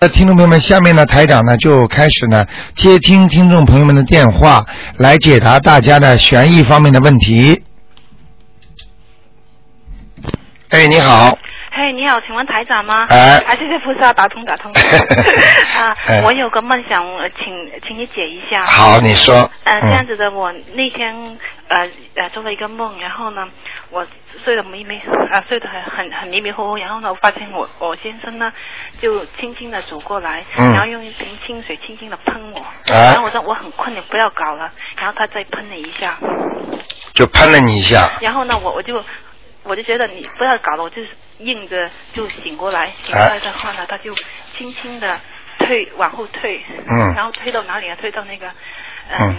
那，听众朋友们，下面呢，台长呢就开始呢接听听众朋友们的电话，来解答大家的悬疑方面的问题。哎，你好，嘿，你好，请问台长吗？哎。啊，谢谢菩萨，打通打通。啊哎，我有个梦想，呃请请你解一下。好，你说，呃，这样嗯，子的，我那天呃呃做了一个梦，然后呢，我睡得迷迷啊、睡得很很很迷迷糊糊，然后呢，我发现我我先生呢就轻轻的走过来，嗯。然后用一瓶清水轻轻的喷我，哎然后我说我很困，你不要搞了，然后他再喷了一下，就喷了你一下，然后呢，我我就我就觉得你不要搞了，我就是硬着就醒过来，醒过来的话呢，他就轻轻的退往后退，嗯。然后推到哪里啊？推到那个，嗯嗯，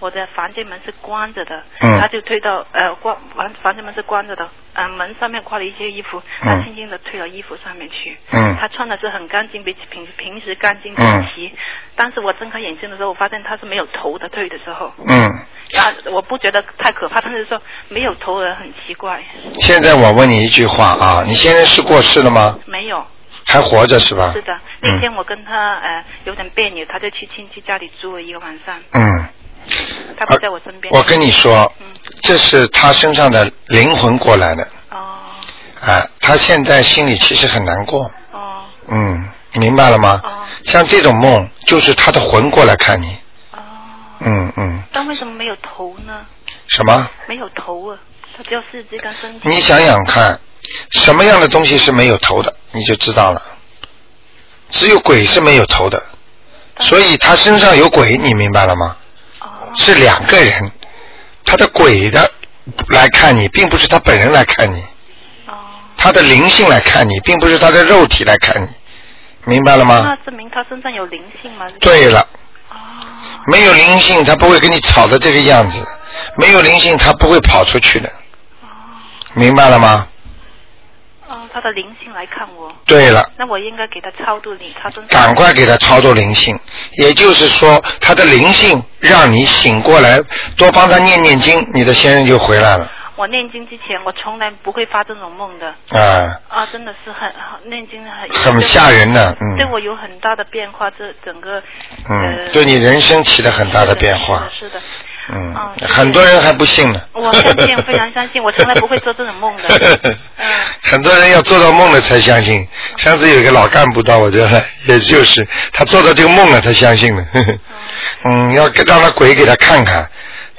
我的房间门是关着的，嗯。他就推到呃关房房间门是关着的，呃门上面挂了一些衣服，他嗯轻轻的推到衣服上面去，嗯。他穿的是很干净，比平平时干净整齐，当时我睁开眼睛的时候，我发现他是没有头的，退的时候。嗯，啊，我不觉得太可怕，但是说没有头人很奇怪，现在我问你一句话啊，你现在是过世了吗？没有，还活着是吧？是的。那天我跟他呃有点别扭，他就去亲戚家里住了一个晚上，嗯，他不在我身边。我跟你说嗯，这是他身上的灵魂过来的，哦啊，他现在心里其实很难过，哦嗯，明白了吗？哦像这种梦，就是他的魂过来看你，哦，嗯嗯，但为什么没有头呢？什么？没有头啊，他只有四肢跟身体。你想想看，什么样的东西是没有头的，你就知道了。只有鬼是没有头的，所以他身上有鬼，你明白了吗？哦是两个人，他的鬼的来看你，并不是他本人来看你，哦，他的灵性来看你，并不是他的肉体来看你，明白了吗？那证明他身上有灵性吗？对了，哦没有灵性，他不会跟你吵的这个样子；没有灵性，他不会跑出去的，哦明白了吗？哦，他的灵性来看我，对了，那我应该给他超度你，他赶快给他超度灵性，也就是说，他的灵性让你醒过来，多帮他念念经，你的先生就回来了。我念经之前，我从来不会发这种梦的。啊，啊，真的是很很念经很很吓人的，嗯。对我有很大的变化，这整个嗯呃，对你人生起了很大的变化，是的，是的。嗯啊，很多人还不信呢。我相信，非常相信，我从来 不会做这种梦的。嗯，很多人要做到梦了才相信。上次有一个老干部到我这来，也就是他做到这个梦了，他相信了。嗯，要让他鬼给他看看，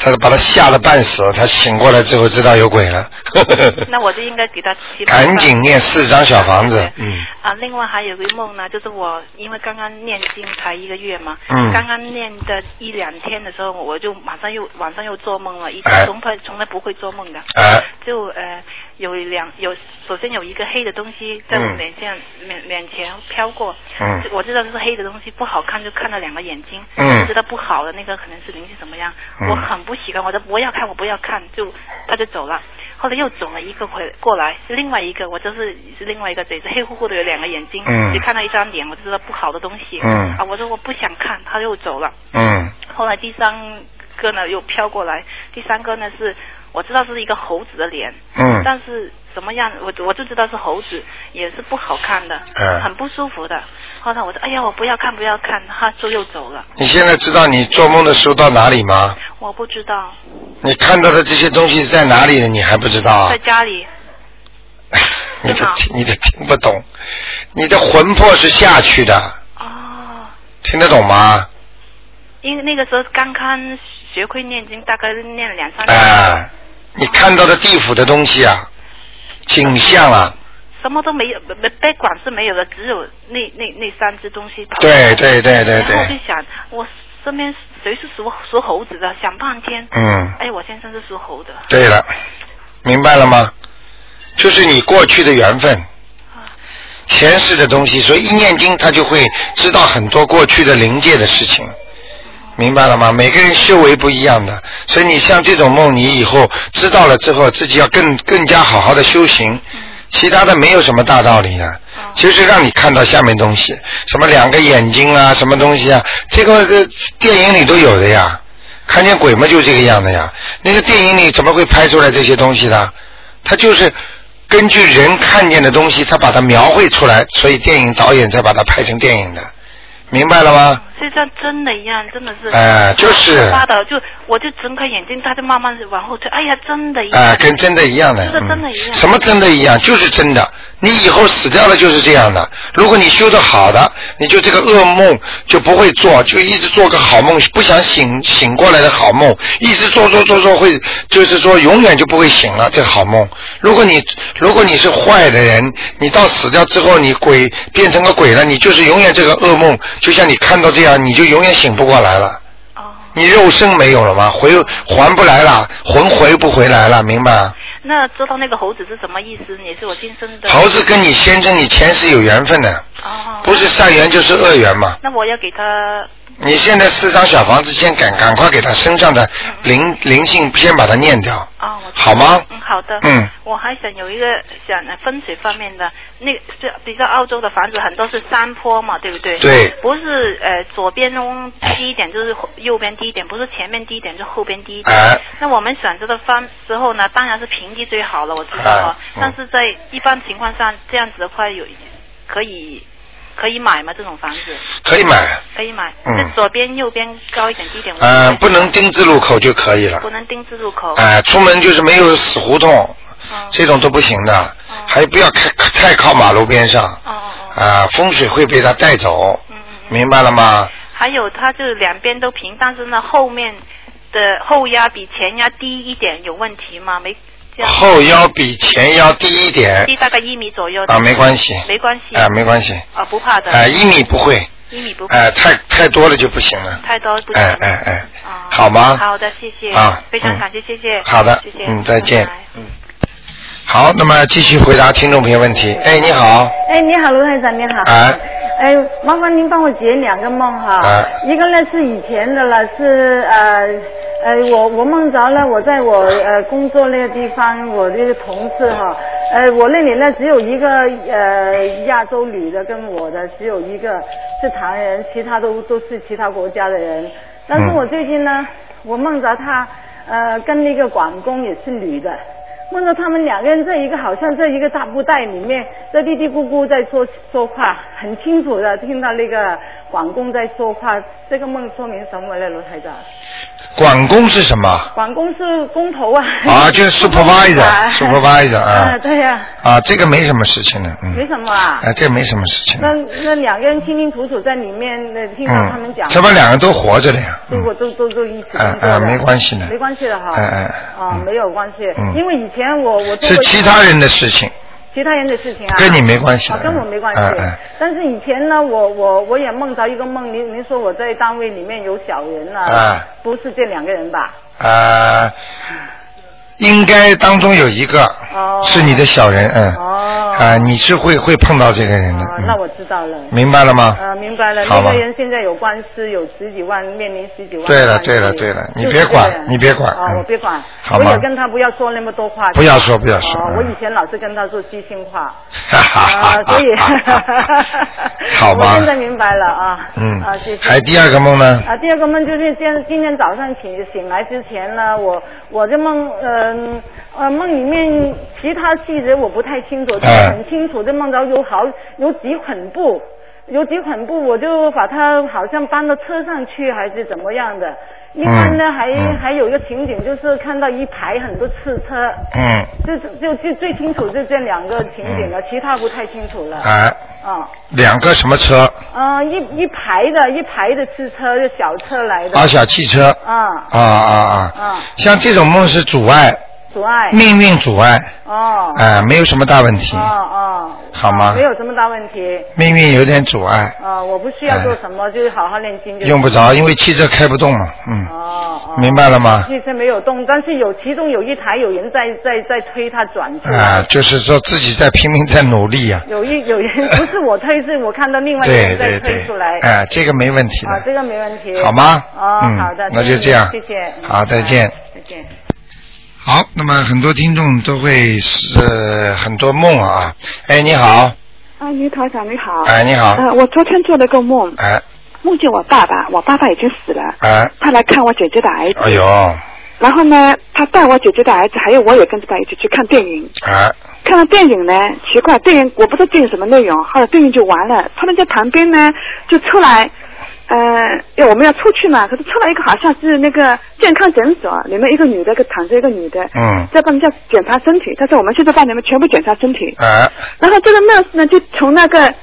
他把他吓得半死，他醒过来之后知道有鬼了。那我就应该给他七赶紧念四张小房子，嗯。啊，另外还有个梦呢，就是我因为刚刚念经才一个月嘛，嗯。刚刚念的一两天的时候，我就马上又晚上又做梦了，以哎。前从来从来不会做梦的，哎。就呃有两有首先有一个黑的东西在我嗯。脸前、脸脸前飘过，嗯。我知道这是黑的东西不好看，就看到两个眼睛，嗯。知道不好的那个可能是灵性怎么样，嗯。我很不喜欢，我说不要看，我不要看，就他就走了。后来又走了一个回过来，是另外一个，我就是是另外一个嘴，是黑乎乎的，有两个眼睛，嗯。就看到一张脸，我就知道不好的东西。嗯。啊，我说我不想看，他又走了。嗯。后来第三个呢又飘过来，第三个呢是我知道是一个猴子的脸，嗯但是什么样，我我就知道是猴子，也是不好看的，嗯很不舒服的。后来我说，哎呀，我不要看，不要看，他就又走了。你现在知道你做梦的时候到哪里吗？我不知道，你看到的这些东西在哪里呢？你还不知道啊在？家里，你的听你的听不懂，你的魂魄是下去的，哦，听得懂吗？因为那个时候刚刚学会念经，大概念了两三年，哎、你看到的地府的东西啊，景象啊，什么都没有，没被管是没有的，只有那那那三只东西。对对对对然后我就，想，我身边谁是属属猴子的？想半天，嗯，哎，我先生是属猴的。对了，明白了吗？就是你过去的缘分。啊前世的东西，所以一念经，他就会知道很多过去的灵界的事情，明白了吗？每个人修为不一样的，所以你像这种梦，你以后知道了之后，自己要更更加好好的修行。其他的没有什么大道理的，就是让你看到下面东西，什么两个眼睛啊，什么东西啊，这个个电影里都有的呀。看见鬼嘛，就这个样的呀。那个电影里怎么会拍出来这些东西的？他就是根据人看见的东西，他把它描绘出来，所以电影导演才把它拍成电影的，明白了吗？就像真的一样，真的是。哎就是发的，就我就睁开眼睛，他就慢慢地往后退。哎呀，真的一样。啊，跟真的一样的。是的真的一样嗯什么真的一样？就是真的。你以后死掉了就是这样的。如果你修的好的，你就这个噩梦就不会做，就一直做个好梦，不想醒醒过来的好梦，一直做做做做会，就是说永远就不会醒了这好梦。如果你如果你是坏的人，你到死掉之后，你鬼变成个鬼了，你就是永远这个噩梦，就像你看到这样，你就永远醒不过来了。哦，你肉身没有了吗？回还不来了，魂回不回来了，明白？那知道那个猴子是什么意思？也是我今生的。猴子跟你先生，你前世有缘分的，哦。不是善缘就是恶缘嘛。那我要给他你现在四张小房子，先赶赶快给他身上的灵灵性先把它念掉，啊、我知道好吗？嗯，好的。嗯，我还想有一个想呃风水方面的，那个是比较澳洲的房子很多是山坡嘛，对不对？对不是呃左边低一点就是右边低一点，不是前面低一点就后边低一点。哎那我们选择的方之后呢，当然是平地最好了，我知道啊。但是在一般情况下，这样子的话有可以可以买吗？这种房子可以买，可以买。嗯那左边右边高一点低一点。呃，无所谓不能丁字路口就可以了不。能丁字路口。哎、出门就是没有死胡同，嗯这种都不行的，嗯还不要开太靠马路边上，哦。啊、风水会被它带走，嗯嗯嗯。明白了吗？还有它就是两边都平，但是呢后面的后压比前压低一点，有问题吗？没。后腰比前腰低一点低大概一米左右。啊，没关系，没关系。啊，没关系，啊，不怕的。啊，一米不会，一米不会。哎、太太多了就不行了，太多不行。哎哎哎啊，好吗好的，谢谢。啊嗯非常感谢，谢谢。好的谢谢。嗯再见拜拜嗯。好，那么继续回答听众朋友问题。哎，你好，哎，你好，卢台长，你好。哎，哎，麻烦您帮我解两个梦哈。哎一个呢是以前的了，是呃呃，我我梦着了，我在我呃工作那个地方，我这个同事哈，呃，我那里呢只有一个呃亚洲女的跟我的只有一个是唐人，其他都都是其他国家的人。但是嗯我最近呢，我梦着她呃跟那个管工也是女的。梦到他们两个人在一个好像在一个大布袋里面，在嘀嘀咕咕在说说话，很清楚的听到那个管工在说话。这个梦说明什么呢，罗台长？管工是什么？管工是工头啊。啊，就是 supervisor，supervisor 啊，啊，对呀、啊，这个没什么事情的，嗯，没什么啊。哎，这没什么事情那，那两个人清清楚楚在里面，那听到他们讲嗯，话。这不两个都活着的呀，嗯对，我都都都一起工哎。哎没关系的没关系的哈。哎哎啊，嗯没有关系，嗯因为以前我我做是过其他人的事情，其他人的事情啊，跟你没关系啊，跟我没关系。但是以前呢，我我我也梦着一个梦，您您说我在单位里面有小人啊，哎不是这两个人吧？啊，应该当中有一个哦是你的小人，嗯，哦。啊，你是会会碰到这个人的那我知道了。明白了吗？呃，明白了。那个人现在有官司，有十几万，面临十几万对了对了对了你别管你别管哦嗯，我别管。好吗我也跟他不要说那么多话。不要说不要说我以前老是跟他说机心话。哈哈哈啊，所以。好吧我现在明白了啊。嗯啊，谢谢。还第二个梦呢？啊，第二个梦就是今今天早上醒醒来之前呢，我我这梦，嗯呃梦里面其他细节我不太清楚，但是很清楚这梦到有好有几捆布，有几捆布，我就把它好像搬到车上去还是怎么样的。一般呢，嗯还、嗯还有一个情景，就是看到一排很多汽车，嗯，就就就最清楚就这两个情景了，其他不太清楚了。哎，啊，两个什么车？嗯，一一排的一排的汽车，就小车来的。啊，小汽车。啊，啊啊啊！啊像这种梦是阻碍，阻碍。命运阻碍，哦。哎，没有什么大问题哦，哦。好吗哦没有什么大问题。命运有点阻碍，啊，我不需要做什么，就是好好练经就。用不着，因为汽车开不动嘛，嗯，哦哦。明白了吗？汽车没有动，但是有其中有一台有人在在在推它转出来。啊，就是说自己在拼命在努力呀，有一有人不是我推，是我看到另外一个人在推出来。，哎，这个没问题啊，这个没问题。好吗？哦，嗯好的，那就这样，谢谢。嗯好，再见。再见。好，那么很多听众都会是很多梦啊，哎，你好，啊，于台长你好。哎，你好，呃，我昨天做了个梦，哎，梦见我爸爸，我爸爸已经死了，哎，他来看我姐姐的儿子。哎呦，然后呢，他带我姐姐的儿子，还有我也跟着他一起去看电影。啊，看了电影呢，奇怪，电影我不知道电影什么内容，后来电影就完了，他们在旁边呢就出来，呃，要我们要出去嘛，可是出来一个好像是那个健康诊所，里面一个女的，跟躺着一个女的，嗯在帮人家检查身体，他说我们现在帮你们全部检查身体，啊然后这个 nurse 呢就从那个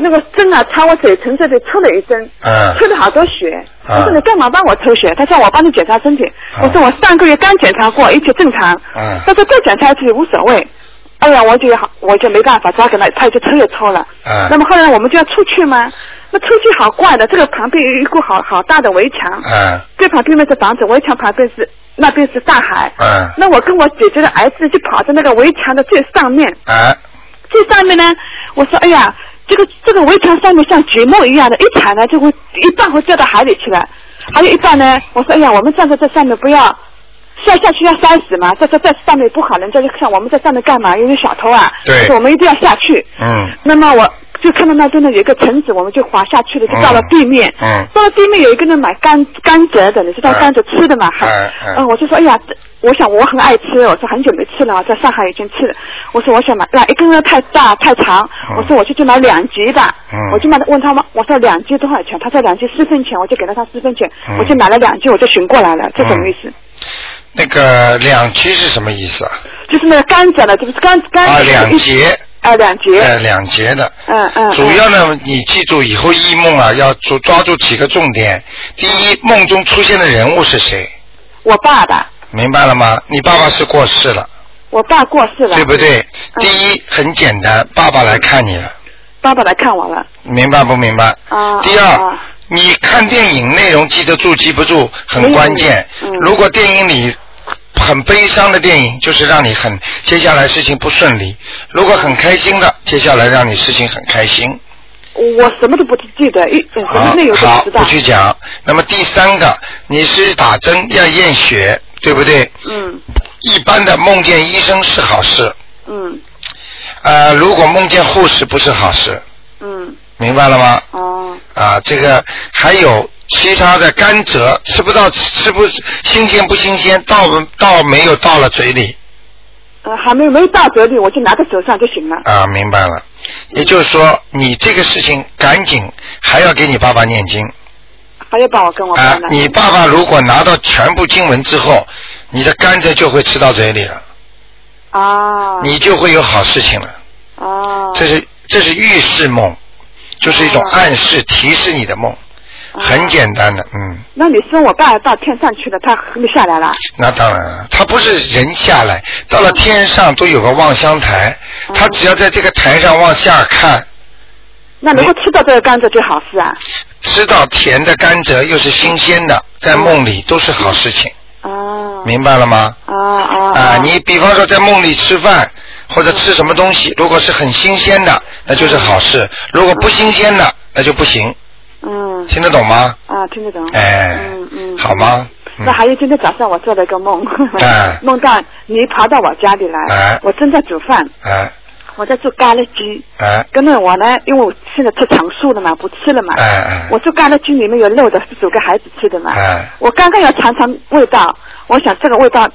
那个针啊插我嘴唇这里抽了一针，嗯抽了好多血。啊我说你干嘛帮我抽血？他说我帮你检查身体。我说我上个月刚检查过，一切正常。嗯他说再检查一次无所谓。哎呀，我就好，我就没办法，只好给他，他就抽也抽了。嗯那么后来我们就要出去嘛，那出去好怪的，这个旁边有一个好好大的围墙，啊。这旁边那是房子，围墙旁边是那边是大海。嗯那我跟我姐姐的儿子就跑在那个围墙的最上面，啊。最上面呢，我说哎呀，这个这个围墙上面像积木一样的，一踩呢就会一半会掉到海里去了，还有一半呢，我说哎呀，我们站在这上面不要。下下去要摔死嘛，在这在上面不好，人家就看我们在上面干嘛？因为小偷啊，对我们一定要下去。嗯那么我就看到那边呢有一个橙子，我们就滑下去了，就到了地面。嗯到了地面有一个人买甘甘蔗的，你知道嗯甘蔗吃的嘛？嗯嗯嗯我就说哎呀，我想我很爱吃，我说很久没吃了，在上海已经吃了。我说我想买，那一根呢太大太长，嗯我说我就去买两级吧。嗯我就买问他们，我说两级多少钱？他说两级四分钱，我就给了他四分钱，嗯我就买了两级，我就寻过来了，这什么意思？那个两期是什么意思啊？就是那个甘蔗的，就是甘甘啊，两节，啊两节，呃，两节的。嗯嗯。主要呢，你记住以后忆梦啊，要抓抓住几个重点。第一，梦中出现的人物是谁？我爸爸，明白了吗？你爸爸是过世了，我爸过世了，对不对？嗯第一很简单，爸爸来看你了，爸爸来看我了。明白不明白？啊第二啊，你看电影内容记得住记不住很关键嗯。如果电影里很悲伤的电影，就是让你很接下来事情不顺利；如果很开心的，接下来让你事情很开心。我什么都不记得，一什么好内容都好，不知道不。去讲。那么第三个，你是打针要验血，对不对？嗯一般的梦见医生是好事，嗯呃，如果梦见护士不是好事，嗯，明白了吗？哦啊，这个还有其他的甘蔗，吃不到吃不新鲜不新鲜，到到没有到了嘴里呃，还没有没有到嘴里，我就拿在手上就行了。啊，明白了。也就是说，你这个事情赶紧还要给你爸爸念经还要帮我跟我啊！你爸爸如果拿到全部经文之后，你的甘蔗就会吃到嘴里了，啊你就会有好事情了。啊这是这是预示梦，就是一种哦暗示提示你的梦，很简单的，嗯。那你说我爸到天上去了，他还没下来了？那当然了，他不是人下来，到了天上都有个望乡台，他只要在这个台上往下看，那能够吃到这个甘蔗就好事啊！吃到甜的甘蔗又是新鲜的，在梦里都是好事情，啊明白了吗？啊啊啊，你比方说在梦里吃饭或者吃什么东西，如果是很新鲜的，那就是好事；如果不新鲜的，那就不行。嗯听得懂吗？啊，听得懂。哎嗯嗯。好吗？嗯那还有今天早上我做了一个梦，哎 梦到你跑到我家里来，哎我正在煮饭，哎我在做咖喱鸡。哎跟着我呢，因为我现在吃长素了嘛，不吃了嘛。哎哎我做咖喱鸡里面有肉的，是煮给孩子吃的嘛。哎我刚刚要尝尝味道，我想这个味道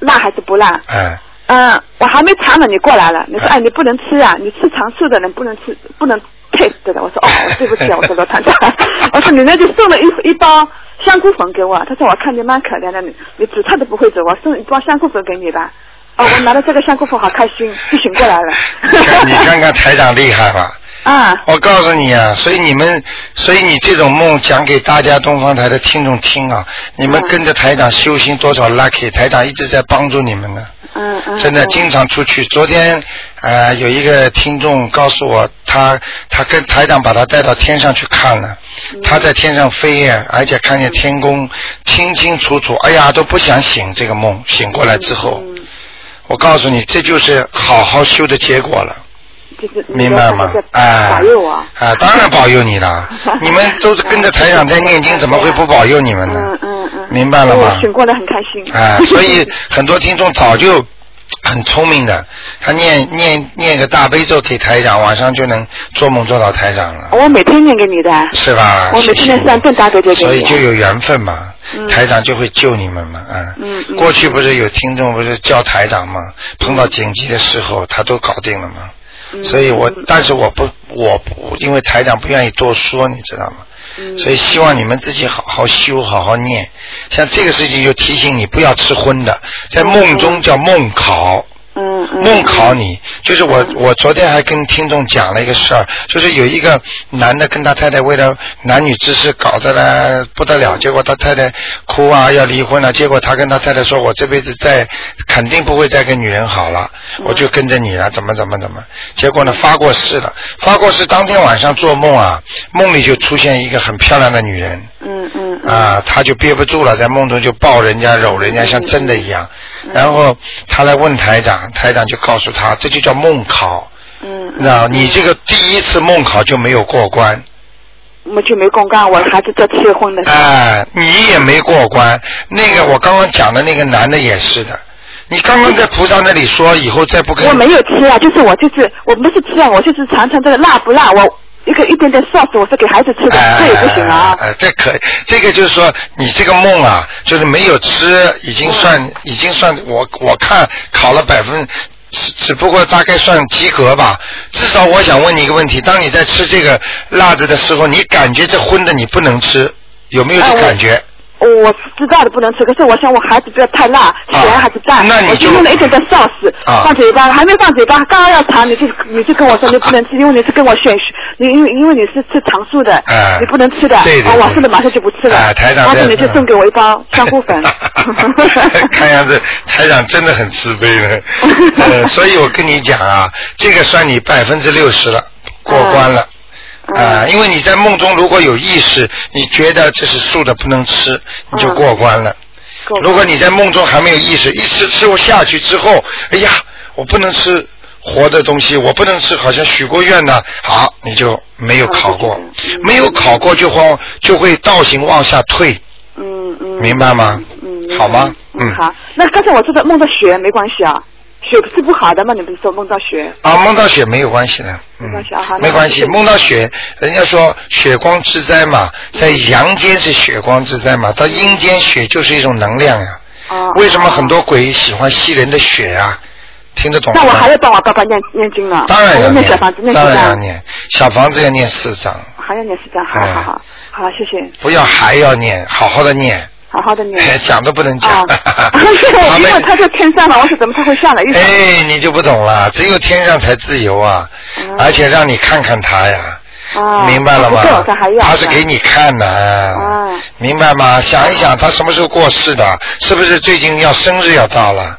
辣还是不辣？哎嗯，我还没尝呢，你过来了。你说，哎，你不能吃啊，你吃长素的人不能吃，不能 taste 的。我说，哦，对不起啊，我说罗团长，我说你那就送了一一包香菇粉给我。他说，我看你蛮可怜的，你你煮菜都不会煮，我送一包香菇粉给你吧。哦，我拿到这个香菇粉好开心，就醒过来了。你看看台长厉害吧？啊，我告诉你啊，所以你们，所以你这种梦讲给大家东方台的听众听啊，你们嗯跟着台长修行多少 lucky，台长一直在帮助你们呢。嗯嗯。真的嗯经常出去。昨天呃有一个听众告诉我，他他跟台长把他带到天上去看了，嗯他在天上飞呀，而且看见天宫清清楚楚，哎呀都不想醒这个梦，醒过来之后，嗯我告诉你，这就是好好修的结果了。就是明白吗在？哎，保佑我。啊，当然保佑你了。你们都是跟着台长在念经，怎么会不保佑你们呢嗯？嗯嗯。明白了吗过来很开心。哎，所以很多听众早就很聪明的，他念念念个大悲咒给台长，晚上就能做梦做到台长了，我每天念给你的。是吧？我每天念三遍大悲咒给你。所以就有缘分嘛。嗯台长就会救你们嘛，啊。嗯嗯过去不是有听众不是叫台长嘛？碰到紧急的时候，他都搞定了嘛。嗯所以我，但是我不，我不，因为台长不愿意多说，你知道吗？所以希望你们自己好好修，好好念。像这个事情就提醒你不要吃荤的，在梦中叫梦考。梦考你，就是我我昨天还跟听众讲了一个事儿，就是有一个男的跟他太太为了男女之事搞得呢不得了，结果他太太哭啊要离婚了，结果他跟他太太说，我这辈子再肯定不会再跟女人好了，我就跟着你了，怎么怎么怎么，结果呢发过誓了，发过誓当天晚上做梦啊，梦里就出现一个很漂亮的女人，嗯嗯嗯啊，他就憋不住了，在梦中就抱人家、搂人家，像真的一样。然后他来问台长，台长就告诉他，这就叫梦考。嗯，那你这个第一次梦考就没有过关，我就没公干，我孩子在催婚的时候，哎，你也没过关。那个我刚刚讲的那个男的也是的，你刚刚在菩萨那里说以后再不跟我没有吃啊，就是我就是我不是吃啊，我就是尝尝这个辣不辣，我一个一点点 sauce 我是给孩子吃的，哎这也不行啊。哎，这可这个就是说，你这个梦啊，就是没有吃，已经算、嗯已经算我我看考了百分，只只不过大概算及格吧。至少我想问你一个问题：当你在吃这个辣子的时候，你感觉这荤的你不能吃，有没有这感觉？我知道的不能吃，可是我想我孩子不要太辣，咸还是淡，我那你就就用了一点点 sauce 啊放嘴巴，还没放嘴巴，刚刚要尝，你就你就跟我说你不能吃，因为你是跟我选，你因为因为你是吃常素的，哎你不能吃的，对对啊，我对是的马上就不吃了，哎台长然后你就送给我一包香菇粉，看样子台长真的很慈悲呢，呃，所以我跟你讲啊，这个算你百分之六十了，过关了。嗯。啊、因为你在梦中如果有意识，你觉得这是素的不能吃，你就过关了。如果你在梦中还没有意识，一吃吃我下去之后，哎呀，我不能吃活的东西，我不能吃，好像许过愿呢，好，你就没有考过，嗯没有考过就会就会倒行往下退，嗯嗯，明白吗？嗯，好吗？嗯，好。那刚才我做的梦的血没关系啊，血不是不好的吗？你不是说梦到血？啊，梦到血没有关系的，嗯没关系梦到血，人家说血光之灾嘛，在阳间是血光之灾嘛，到阴间血就是一种能量呀、哦。为什么哦很多鬼喜欢吸人的血啊？听得懂吗？那我还要帮我爸爸念念经呢，当然要念小房子，念当？然要念，小房子要念四张，还要念四张，好哎好好，好，谢谢，不要还要念，好好的念，好好的念。哎讲都不能讲。啊，因为他说天上嘛，我说怎么他会下来？哎，你就不懂了，只有天上才自由啊，嗯而且让你看看他呀。啊，明白了吗，他是给你看的，啊明白吗？想一想，他什么时候过世的？是不是最近要生日要到了？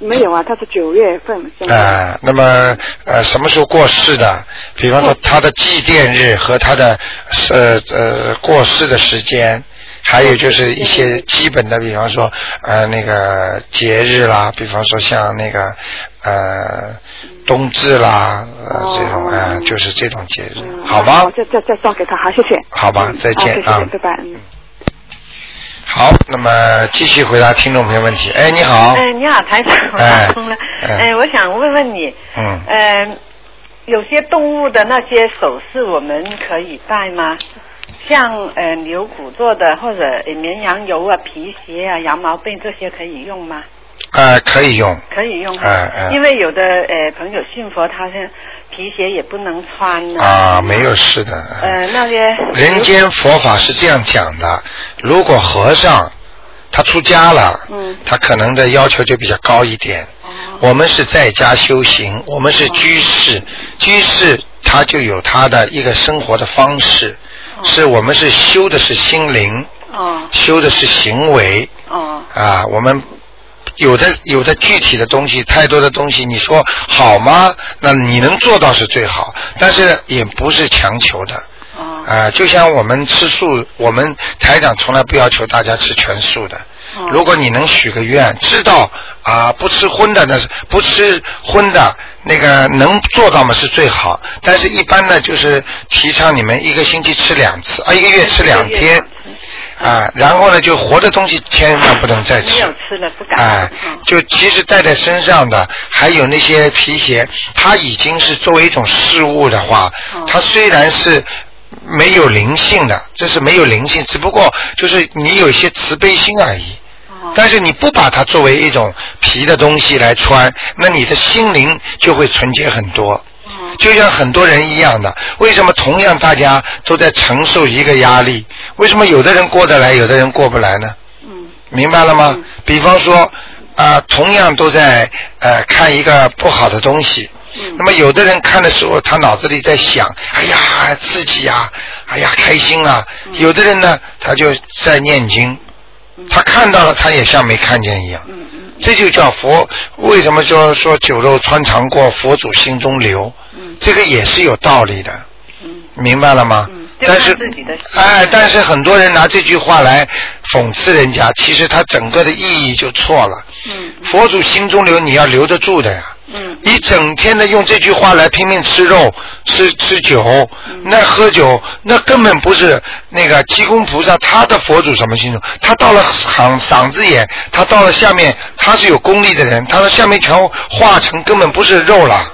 没有啊，他是九月份生啊、那么呃，什么时候过世的？比方说他的祭奠日和他的呃呃过世的时间，还有就是一些基本的，比方说呃那个节日啦，比方说像那个呃冬至啦，呃哦这种啊、呃就是这种节日，嗯好吗我？再再再送给他，好，谢谢。好吧嗯再见啊好谢谢，拜拜。嗯。好，那么继续回答听众朋友问题。哎，你好，哎，你好，台长，我哎打通了。哎哎，我想问问你，嗯，呃，有些动物的那些首饰我们可以戴吗？像呃牛骨做的，或者呃绵羊油啊、皮鞋啊、羊毛被这些可以用吗？呃，可以用，可以用哈。哎哎因为有的呃朋友信佛，他是皮鞋也不能穿呢。啊，没有事的。呃，那些人间佛法是这样讲的：如果和尚他出家了，嗯他可能的要求就比较高一点。哦我们是在家修行，我们是居士，居士他就有他的一个生活的方式，是我们是修的是心灵，哦修的是行为哦啊，我们。有的有的具体的东西，太多的东西，你说好吗？那你能做到是最好，但是也不是强求的。哦啊、就像我们吃素，我们台长从来不要求大家吃全素的。哦如果你能许个愿，知道啊不吃荤的那是不吃荤的那个能做到嘛是最好。但是一般呢，就是提倡你们一个星期吃两次，啊一个月吃两天。啊，然后呢，就活的东西千万不能再吃。没有吃了不敢。哎嗯，就其实带在身上的，还有那些皮鞋，它已经是作为一种饰物的话，哦它虽然是没有灵性的，这是没有灵性，只不过就是你有一些慈悲心而已。哦但是你不把它作为一种皮的东西来穿，那你的心灵就会纯洁很多。哦就像很多人一样的，为什么同样大家都在承受一个压力？为什么有的人过得来，有的人过不来呢？嗯明白了吗？比方说，啊、同样都在呃看一个不好的东西，嗯那么有的人看的时候，他脑子里在想，哎呀，刺激呀，哎呀，开心啊。嗯有的人呢，他就在念经，他看到了，他也像没看见一样。这就叫佛，为什么说说酒肉穿肠过，佛祖心中留？嗯这个也是有道理的，嗯明白了吗？但是哎，但是很多人拿这句话来讽刺人家，其实他整个的意义就错了。嗯佛祖心中留，你要留得住的呀。嗯你整天的用这句话来拼命吃肉、吃吃酒，嗯那喝酒，那根本不是那个济公菩萨他的佛祖什么心中，他到了嗓嗓子眼，他到了下面，他是有功力的人，他的下面全化成根本不是肉了。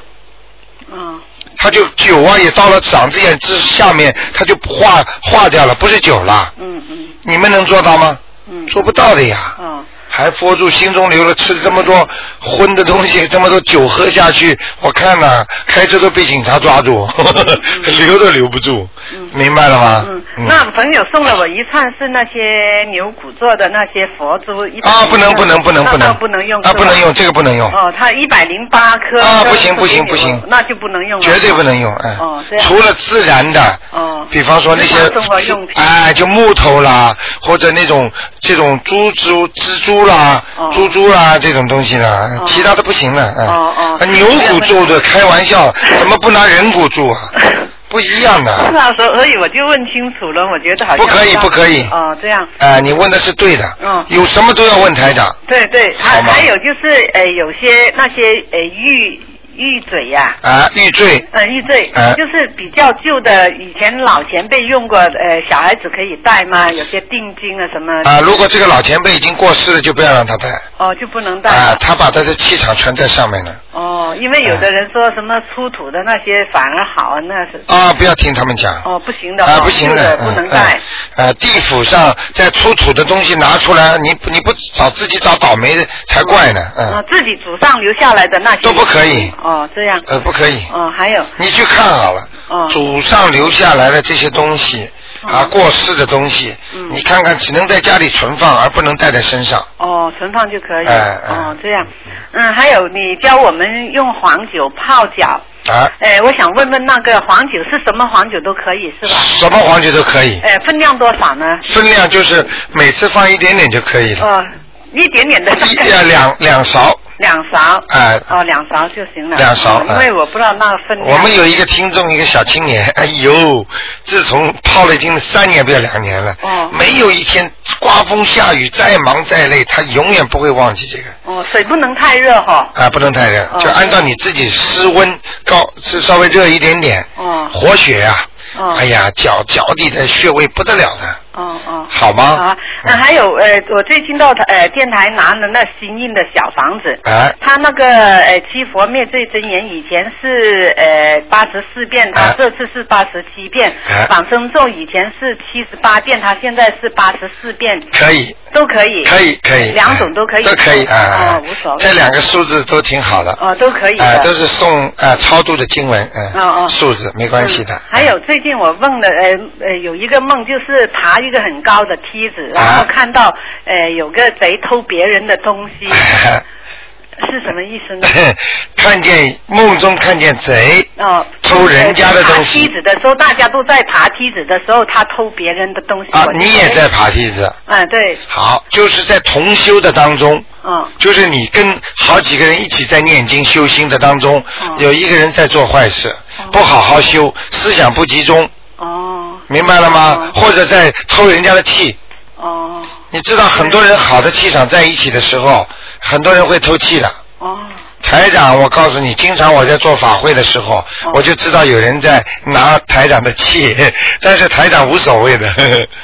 嗯他就酒啊也到了嗓子眼之下面，他就化化掉了，不是酒了。嗯嗯你们能做到吗？嗯做不到的呀。哦还佛住心中留了，吃了这么多荤的东西，这么多酒喝下去，我看了，开车都被警察抓住，留都留不住，明白了吗？嗯，那朋友送了我一串是那些牛骨做的那些佛珠，一百啊，不能不能不能不那能不能用啊，不能用，这个不能用，哦，它一百零八颗啊不行不行不行。那就不能用了，绝对不能用，哎。哦，这，样。除了自然的，哦，比方说那些日常生活用品。哎，就木头啦，或者那种这种猪猪蜘蛛啦、哦猪猪啦这种东西呢，其他的不行了。哎哦哦啊牛骨做的，开玩笑，怎么不拿人骨做啊？不一样的。是啊，所所以我就问清楚了，我觉得好像不可以不可以哦，这样。哎，你问的是对的。嗯有什么都要问台长。对对，还还有就是呃，有些那些呃玉玉嘴呀、啊，玉坠。呃，玉坠、哎就是比较旧的，以前老前辈用过，呃，小孩子可以戴吗？有些定金啊什么，啊，如果这个老前辈已经过世了，就不要让他戴。哦，就不能戴。啊，他把他的气场全在上面了。哦，因为有的人说什么出土的那些反而好，那是啊，不要听他们讲。哦不行的，啊，哦不行旧的，嗯不能戴。嗯呃，地府上在出土的东西拿出来，你你不找自己找倒霉的才怪呢，哦嗯，，自己祖上留下来的那些都不可以哦，这样。呃，不可以。哦，还有你去看好了，哦祖上留下来的这些东西啊，过世的东西，嗯你看看只能在家里存放，而不能带在身上。哦，存放就可以。哦，这样。嗯，还有你教我们用黄酒泡脚。啊，哎，我想问问那个黄酒是什么黄酒都可以是吧？什么黄酒都可以，哎，分量多少呢？分量就是每次放一点点就可以了，哦，一点点的。一呃两两勺。两勺。哎哦，两勺就行了。两勺哦因为我不知道那个分量。我们有一个听众，一个小青年，哎呦，自从泡了已经三年不要两年了，哦没有一天刮风下雨，再忙再累，他永远不会忘记这个。哦，水不能太热哈。啊，不能太热，哦就按照你自己室温高，是稍微热一点点，哦活血呀、哦哎呀，脚脚底的穴位不得了的，哦哦。好吗？啊，那还有呃，我最近到呃电台拿了那新印的小房子，哎。他那个呃七佛灭罪真言以前是呃八十四遍，他哎这次是八十七遍哎，往生咒以前是七十八遍，他现在是八十四遍，可以，都可以，可以，可以，两种都可以，都可以啊，哦，无所谓，这两个数字都挺好的，哦都可以的，啊，都是送啊超度的经文，嗯，哦哦。数字没关系的嗯。还有最近我梦的呃呃有一个梦，就是爬一个很高的梯子，然后啊看到呃有个贼偷别人的东西，是什么意思呢？看见梦中看见贼，哦，偷人家的东爬西。梯子的时候，大家都在爬梯子的时候，他偷别人的东西。啊你也在爬梯子，嗯，对，好，就是在同修的当中，嗯，就是你跟好几个人一起在念经修心的当中，哦有一个人在做坏事，不好好修，思想不集中，哦，明白了吗？或者在偷人家的气。哦，你知道很多人好的气场在一起的时候，很多人会偷气的。哦，台长，我告诉你，经常我在做法会的时候，我就知道有人在拿台长的气，但是台长无所谓的。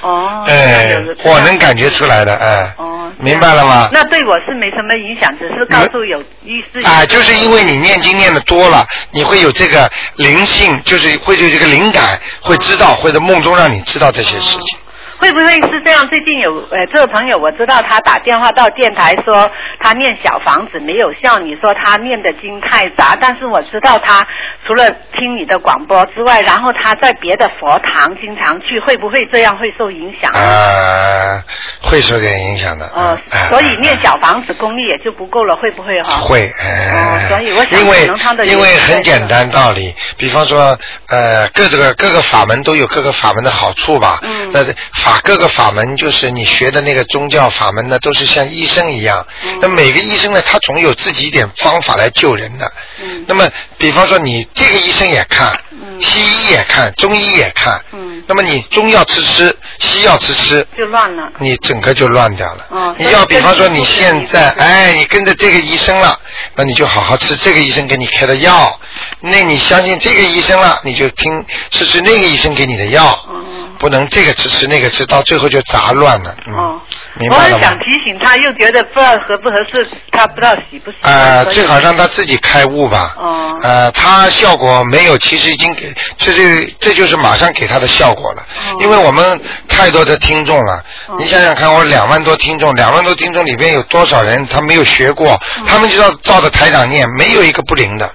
哦 哎这样子，我能感觉出来的，哎。哦，明白了吗？那对我是没什么影响，只是告诉有意思。啊，就是因为你念经念的多了，你会有这个灵性，就是会有这个灵感，会知道，或者梦中让你知道这些事情。会不会是这样？最近有呃，这个朋友我知道他打电话到电台说他念小房子没有效，你说他念的经太杂，但是我知道他除了听你的广播之外，然后他在别的佛堂经常去，会不会这样会受影响？啊，会受点影响的。呃，啊所以念小房子功力也就不够了，会不会哈？会，哎哦所以我想因为可能他的因为很简单道理，比方说，呃，各这个各个法门都有各个法门的好处吧。嗯那法各个法门就是你学的那个宗教法门呢，都是像医生一样。嗯那每个医生呢，他总有自己一点方法来救人的。嗯那么，比方说你这个医生也看，西医也看，中医也看。嗯那么你中药吃吃，西药吃吃，就乱了。你整个就乱掉了。哦你要比方说你现在，哎，你跟着这个医生了，那你就好好吃这个医生给你开的药。那你相信这个医生了，你就听吃吃那个医生给你的药，嗯不能这个吃吃那个吃，到最后就杂乱了。嗯，哦，明白了吗我很想？提醒他，又觉得不知道合不合适，他不知道喜不喜欢。呃，最好让他自己开悟吧。哦呃，他效果没有，其实已经给，这就这就是马上给他的效果了。哦因为我们太多的听众了，你想想看，我两万多听众，两万多听众里边有多少人他没有学过，他们就要照着台长念，没有一个不灵的。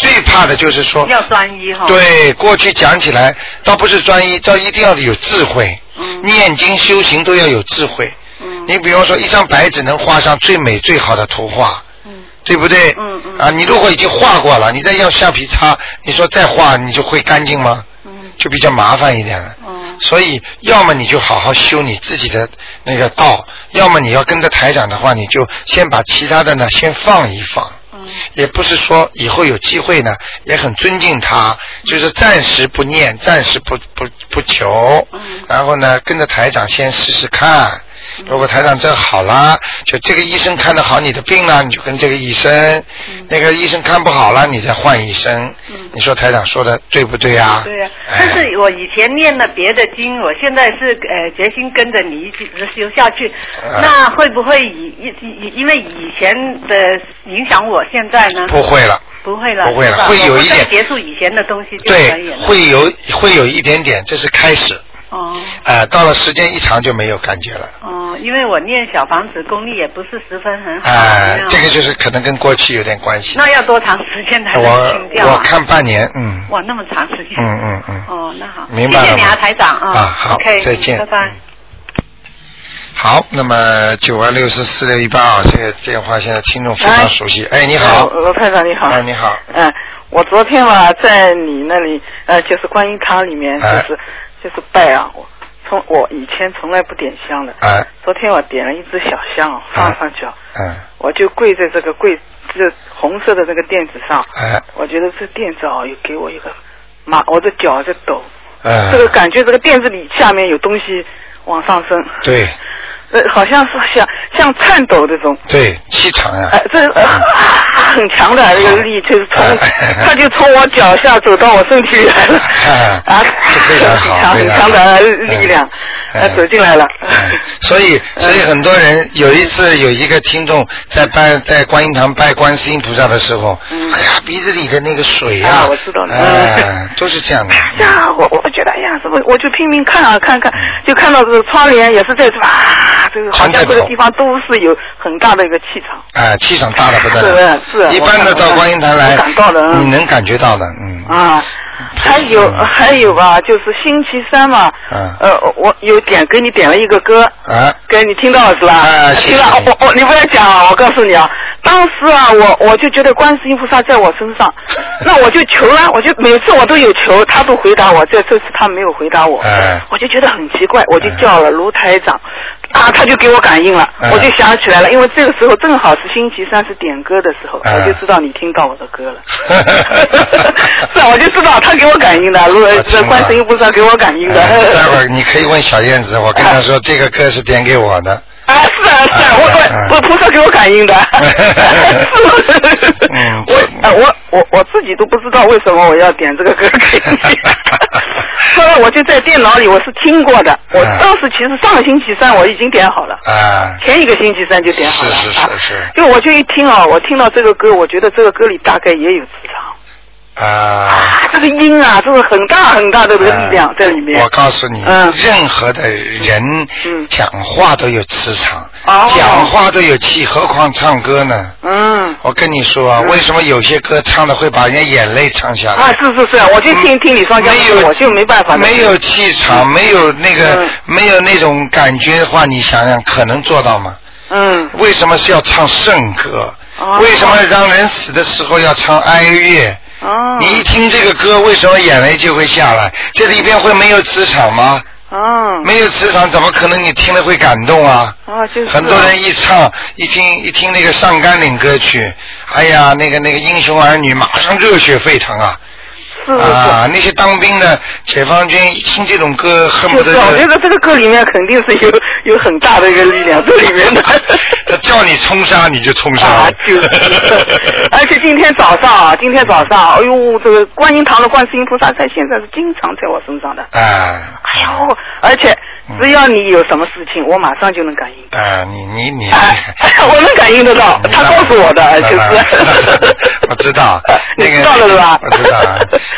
嗯，最怕的就是说，要专一哈。。对，过去讲起来，倒不是专一，倒一定要有智慧。嗯念经修行都要有智慧。嗯你比方说，一张白纸能画上最美最好的图画。嗯对不对？嗯嗯啊，你如果已经画过了，你再用橡皮擦，你说再画，你就会干净吗？嗯就比较麻烦一点了。嗯所以，要么你就好好修你自己的那个道，要么你要跟着台长的话，你就先把其他的呢先放一放。嗯。也不是说以后有机会呢，也很尊敬他，就是暂时不念，暂时不不不求，嗯。然后呢跟着台长先试试看。如果台长这好了，就这个医生看得好你的病了，你就跟这个医生；那个医生看不好了，你再换医生。你说台长说的对不对啊？对呀、哎但是我以前念了别的经，我现在是呃决心跟着你一直修下去，啊那会不会以以以因为以前的影响我现在呢？不会了。不会了，不会了会有一点结束以前的东西就可以对，了。会有会有一点点，这是开始。哦呃，到了时间一长就没有感觉了。哦，因为我念小房子功力也不是十分很好。哎、这个就是可能跟过去有点关系。那要多长时间才能我清掉啊？我看半年，嗯哇，那么长时间。嗯嗯嗯。哦，那好，明白了谢谢你啊，台长啊。啊好 OK，再见拜拜。嗯好，那么九二六四四六一八啊，这个电话现在听众非常熟悉。哎，你好，呃罗台长你好。哎，你好，嗯、我昨天嘛在你那里，呃，就是观音堂里面，就哎是、就是拜啊，我从我以前从来不点香的，哎，昨天我点了一支小香啊放上去啊，嗯，我就跪在这个柜这红色的这个垫子上，哎，我觉得这垫子啊，又给我一个麻，我的脚在抖，哎，这个感觉这个垫子里下面有东西往上升，对。呃，好像是像像颤抖这种，对，气场呀、哎，这呃、很强的这个力，就是从哎他就从我脚下走到我身体里来了，哎啊，这非常好很 强很强的力量，哎呃，走进来了。哎所以，所以很多人有一次有一个听众在拜在观音堂拜观世音菩萨的时候，嗯哎呀，鼻子里的那个水啊我知道了哎，都是这样的。呀，我我觉得哎呀，怎么我就拼命看啊看看，嗯就看到这个窗帘也是在啊，这个好像这个地方都是有很大的一个气场。哎，气场大的不得了。是是一般的到观音堂来你能感觉到的，嗯。啊，还有还有吧，就是星期三嘛，嗯呃，我有点给你点了一个歌，啊，给你听到了是吧？啊听了，我我你不要讲啊，我告诉你啊，当时啊，我我就觉得观世音菩萨在我身上，那我就求啊，我就每次我都有求，他都回答我，这这次他没有回答我，哎我就觉得很奇怪，我就叫了卢台长。啊，他就给我感应了，哎我就想起来了，因为这个时候正好是星期三是点歌的时候，哎我就知道你听到我的歌了。是啊，我就知道他给我感应的，如果这我听了观世音菩萨给我感应的。哎待会儿你可以问小燕子，我跟她说这个歌是点给我的。啊，是啊，是啊，我我我菩萨给我感应的。嗯 我呃我我我自己都不知道为什么我要点这个歌给你。后来我就在电脑里我是听过的，我嗯当时其实上个星期三我已经点好了。啊，前一个星期三就点好了，是是是。就我就一听啊，我听到这个歌，我觉得这个歌里大概也有磁场啊。啊，这个音啊，这是很大很大的这个力量在里面。我告诉你，嗯任何的人嗯讲话都有磁场，哦讲话都有气，何况唱歌呢？嗯，我跟你说啊，嗯为什么有些歌唱的会把人家眼泪唱下来？啊，是是是，我就听听你双讲没有，我就没办法。没有气场，没有那个，嗯没有那种感觉的话，你想想，可能做到吗？嗯，为什么是要唱圣歌？哦为什么让人死的时候要唱哀乐？哦，你一听这个歌，为什么眼泪就会下来？这里边会没有磁场吗？哦，没有磁场，怎么可能你听了会感动啊？啊，就是很多人一唱，一听一听那个上甘岭歌曲，哎呀，那个那个英雄儿女，马上热血沸腾啊！啊，那些当兵的解放军一听这种歌，恨不得，我觉得这个歌里面肯定是有 有很大的一个力量在里面的。他叫你冲杀你就冲杀。啊，就是，而且今天早上啊，今天早上，哎呦，这个观音堂的观世音菩萨在现在是经常在我身上的。啊哎呦，而且只要你有什么事情，我马上就能感应。啊，你你你，哎，我能感应得到，他告诉我的，就是。我知道，那个你知道了是吧？我知道，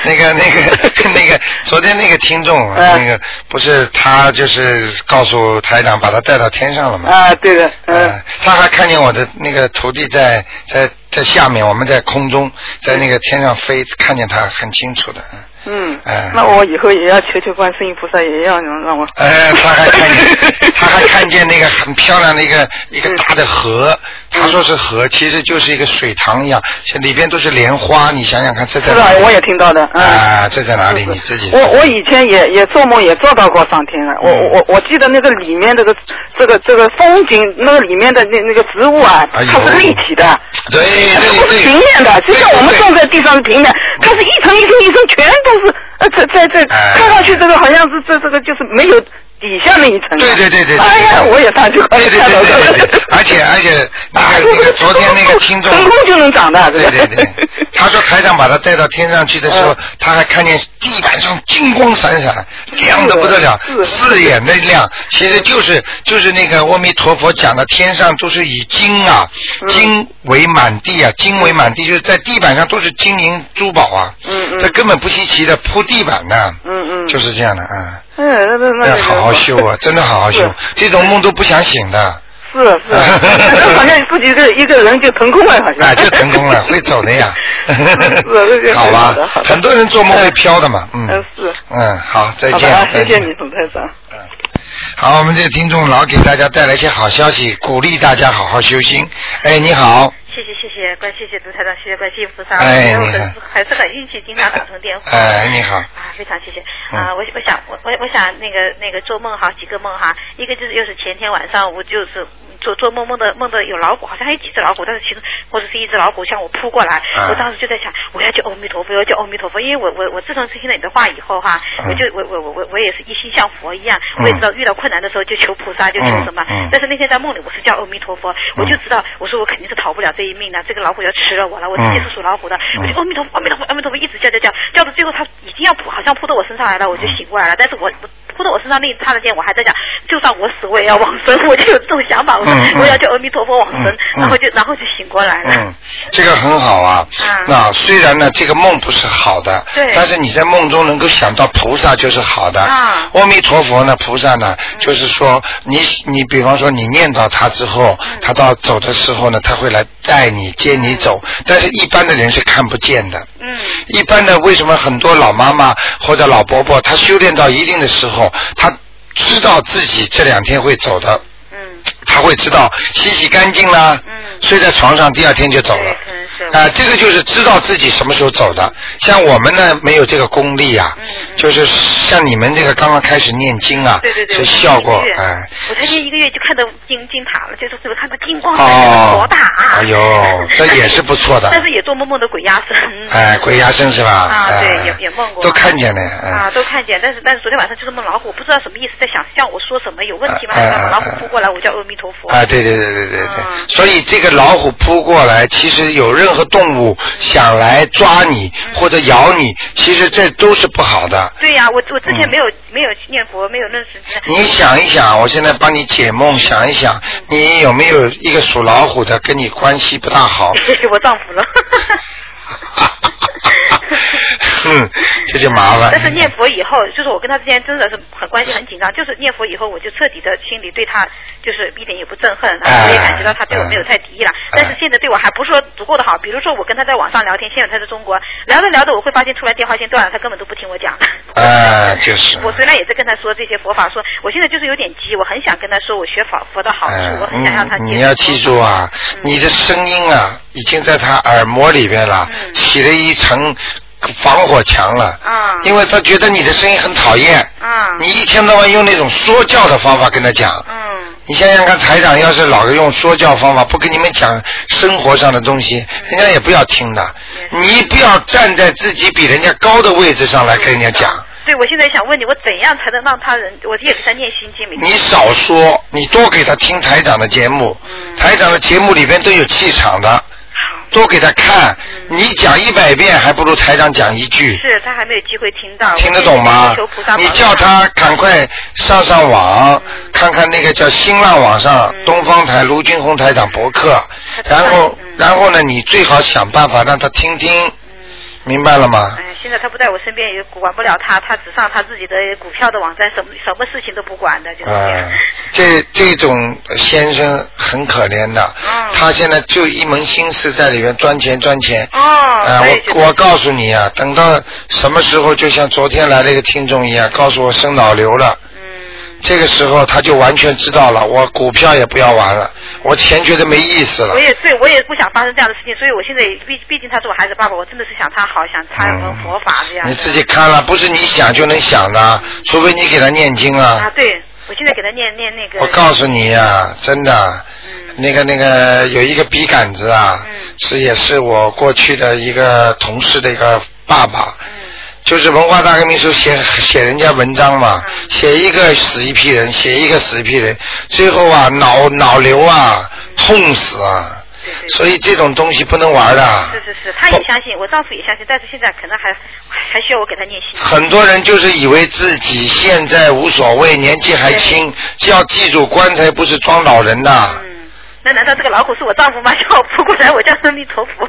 那个那个那个，昨天那个听众，嗯那个不是他就是告诉台长把他带到天上了吗？啊，对的，嗯呃，他还看见我的那个徒弟在在在下面，我们在空中，在那个天上飞，看见他很清楚的。嗯。哎，那我以后也要求求观世音菩萨，也要能让我。哎，他还看见，他还看见那个很漂亮的一个一个大的河，他说是河，其实就是一个水塘一样，这里边都是莲花，你想想看，这在是的，哪里？我也听到的，嗯。啊，这在哪里？你自己我我以前也也做梦也做到过上天了，我嗯我我记得那个里面这个这个这个风景，那个里面的那那个植物啊，它是立体的，对不是对平面的，就像我们种在地上是平面，它是一层一层一层全都是呃在在在哎。看上去这个好像是这这个就是没有底下那一层的。对对对对对哎呀，我也上去对对对对对对，而且而且 那个那个昨天那个听众。成功就能长大，对对对，他说台长把他带到天上去的时候嗯，他还看见地板上金光闪闪，亮的不得了是，四眼的亮，其实就是就是那个阿弥陀佛讲的，天上都是以金啊，嗯。金为满地啊，金为满地，就是在地板上都是金银珠宝啊，嗯嗯。这根本不稀奇的，铺地板的，嗯嗯，就是这样的啊，嗯，那那那要好好修啊，真的好好修，这种梦都不想醒的。是是，好像自己一个一个人就腾空了，好像。啊，就腾空了，会走的呀。是是是好吧很多人做梦会飘的嘛，嗯。嗯是。嗯，好，再见好的啊，。谢谢你，董台长。嗯，好，我们这个听众老给大家带来一些好消息，鼓励大家好好修心。哎，你好，谢谢谢谢关谢谢卢台长，谢谢观世音菩萨，哎你我很好还是很运气，经常打通电话。哎，你好，啊，非常谢谢。嗯。啊！我我想我我我想那个那个做梦哈，几个梦哈，一个就是又是前天晚上我就是做做梦梦的梦的有老虎，好像还有几只老虎，但是其中或者是一只老虎向我扑过来，啊我当时就在想我要叫阿弥陀佛，我要叫阿弥陀佛，因为我我我自从听了你的话以后哈，嗯。我就我我我我我也是一心像佛一样，我也知道遇到困难的时候就求菩萨，就求什么但是那天在梦里我是叫阿弥陀佛，我就知道我说我肯定是逃不了这一命的，这个老虎要吃了我了，我自己是属老虎的，我就阿弥陀佛阿弥陀佛阿弥陀佛一直叫叫叫，叫到最后他已经要扑，好像扑到我身上来了，我就醒过来了。但是我我扑到我身上那一刹那间，我还在想，就算我死我也要往生，我就有这种想法，我说嗯嗯我要叫阿弥陀佛往生嗯，嗯然后就然后就醒过来了。嗯，这个很好啊。啊那虽然呢，这个梦不是好的，对但是你在梦中能够想到菩萨就是好的。啊阿弥陀佛呢，菩萨呢，就是说你你比方说你念到他之后，嗯他到走的时候呢，他会来带你接你走，但是一般的人是看不见的。嗯一般的，为什么很多老妈妈或者老伯伯，他修炼到一定的时候，他知道自己这两天会走的，他会知道洗洗干净啦，嗯睡在床上，第二天就走了啊、这个就是知道自己什么时候走的。像我们呢，没有这个功力啊，嗯嗯就是像你们这个刚刚开始念经啊，对对对，效果哎。我才念一个月就看到金金塔了，就是是看到金光哦闪闪多大啊！哎呦 这也是不错的但是也做梦梦的鬼压身。哎，鬼压身是吧？啊，对，哎也也梦过。都看见了，啊，哎，都看见，但是但是昨天晚上就是梦老虎，不知道什么意思，在想向我说什么，有问题吗？老虎哎扑过来，我叫阿弥弥陀佛。啊，对对对对对对，嗯所以这个老虎扑过来，其实有任何动物想来抓你嗯或者咬你，其实这都是不好的。对呀、我我之前嗯没有、没有念佛，没有认识。你想一想，我现在帮你解梦，想一想，你有没有一个属老虎的跟你关系不大好？我丈夫了。嗯，这就麻烦。但是念佛以后，就是我跟他之间真的是很关系很紧张。就是念佛以后，我就彻底的心里对他就是一点也不憎恨，然后我也感觉到他对我没有太敌意了。但是现在对我还不是说足够的好。比如说我跟他在网上聊天，现在他在中国，聊着聊着我会发现突然电话线断了，他根本都不听我讲。啊，就是。我虽然也在跟他说这些佛法，说我现在就是有点急，我很想跟他说我学法佛的好处，哎我很想让他你你要记住啊，嗯你的声音啊，已经在他耳膜里边了，嗯起了一层防火墙了。啊因为他觉得你的声音很讨厌。啊你一天到晚用那种说教的方法跟他讲。嗯你想想看，台长要是老是用说教方法，不跟你们讲生活上的东西，人家也不要听的。你不要站在自己比人家高的位置上来跟人家讲。对，我现在想问你，我怎样才能让他人？我也给他念心经，你少说，你多给他听台长的节目，嗯台长的节目里边都有气场的，多给他看。你讲一百遍，还不如台长讲一句。是他还没有机会听到，听得懂吗？你叫他赶快上上网，嗯。看看那个叫新浪网上嗯。东方台卢军红台长博客，然后嗯。然后呢，你最好想办法让他听听，明白了吗？哎，现在他不在我身边，也管不了他，他只上他自己的股票的网站，什么什么事情都不管的，就是这样。嗯，这这种先生很可怜的，嗯他现在就一门心思在里面赚钱赚钱。哦，啊，我我告诉你啊，等到什么时候，就像昨天来了一个听众一样，告诉我生脑瘤了。嗯这个时候他就完全知道了，我股票也不要玩了，我钱觉得没意思了我。也对，我也不想发生这样的事情，所以我现在毕毕竟他是我孩子爸爸，我真的是想他好，想他嗯佛法这样。你自己看了，不是你想就能想的，除非你给他念经啊，啊。对，我现在给他念念那个。我告诉你呀、真的，嗯那个那个有一个笔杆子啊，嗯是也是我过去的一个同事的一个爸爸，嗯就是文化大革命时候写写人家文章嘛，嗯写一个死一批人，写一个死一批人，最后啊脑脑瘤啊，痛死啊，对对所以这种东西不能玩的。是是是，他也相信，我丈夫也相信，但是现在可能还还需要我给他念心。很多人就是以为自己现在无所谓，年纪还轻，要记住棺材不是装老人的。嗯，那难道这个老虎是我丈夫吗？叫我扑过来，我叫阿弥陀佛。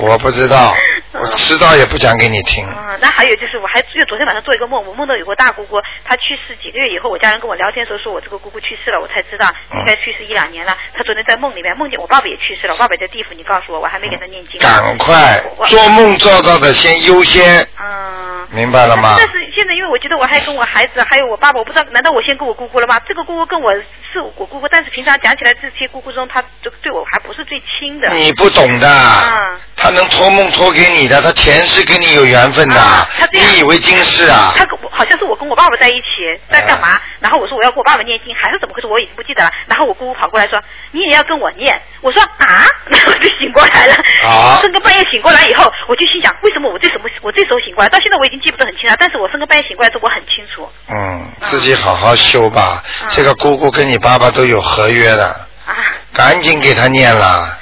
我不知道，我知道也不讲给你听。嗯，那还有就是，我还就昨天晚上做一个梦，我梦到有个大姑姑，她去世几个月以后，我家人跟我聊天的时候说我这个姑姑去世了，我才知道嗯应该去世一两年了。她昨天在梦里面梦见我爸爸也去世了，我爸爸在地府，你告诉我，我还没给他念经。赶快做梦做到的先优先，嗯。明白了吗但？是现在，因为我觉得我还跟我孩子还有我爸爸，我不知道，难道我先跟我姑姑了吗？这个姑姑跟我是我姑姑，但是平常讲起来，这些姑姑中，她对对我还不是最亲的。你不懂的嗯，他能托梦托给你的，他前世跟你有缘分的啊他，这样你以为今世啊？他跟我好像是我跟我爸爸在一起在干嘛？然后我说我要给我爸爸念经，还是怎么回事？我已经不记得了。然后我姑姑跑过来说你也要跟我念。我说啊，然后就醒过来了。啊深更半夜醒过来以后，我就心想，为什么我这什么我这时候醒过来？到现在我已经记不得很清了，但是我深更半夜醒过来之后，我很清楚嗯，自己好好修吧。嗯这个姑姑跟你爸爸都有合约的，啊。赶紧给他念了。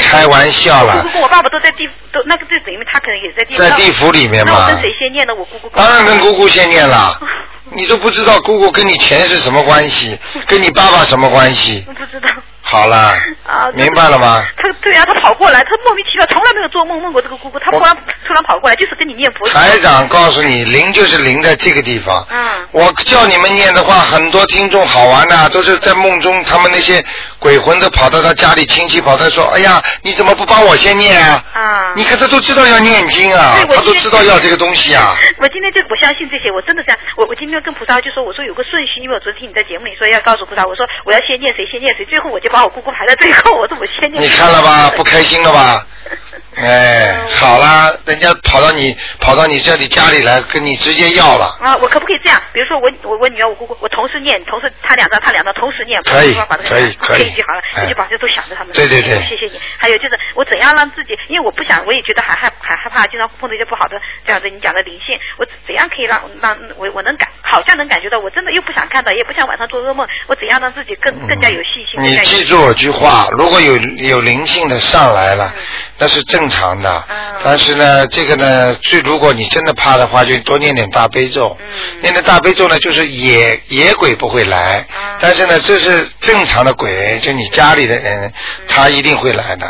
开玩笑了姑，跟我爸爸都在地府，都那个就等于他可能也在地府。在地府里面嘛那我跟。谁先念呢？我姑姑。当然跟姑姑先念了。你都不知道姑姑跟你钱是什么关系，跟你爸爸什么关系？我不知道。好了啊，，明白了吗？他对啊，他跑过来，他莫名其妙，从来没有做梦梦过这个姑姑，他突然突然跑过来，就是跟你念佛。台长告诉你，灵就是灵在这个地方。嗯我叫你们念的话，很多听众好玩的、都是在梦中，他们那些鬼魂都跑到他家里，亲戚跑他说：“哎呀，你怎么不帮我先念啊？”啊。你看他都知道要念经啊他都知道要这个东西啊。我今天就不相信这些，我真的是。我我今天跟菩萨就说，我说有个顺序，因为我昨天听你在节目里说要告诉菩萨，我说我要先念谁先念谁，最后我就把我姑姑排在最后，我说我先念。你看了吧？不开心了吧？哎，好啦，人家跑到你跑到你这里家里来，跟你直接要了。啊，我可不可以这样？比如说我我我女儿我姑姑，我同时念，同时她两张，她两张同时念，可以可以可以就好了，哎我就把这都想着他们。对对对谢谢你。还有就是我怎样让自己，因为我不想，我也觉得还害还害怕，经常碰到一些不好的这样的你讲的灵性，我怎样可以让让我我能感好像能感觉到，我真的又不想看到，也不想晚上做噩梦，我怎样让自己更更加有信心？更你记住我句话，如果有有灵性的上来了，那是正常的。但是呢，这个呢，最如果你真的怕的话，就多念点大悲咒。念点大悲咒呢，就是野野鬼不会来，但是呢，这是正常的鬼，就你家里的人，他一定会来的。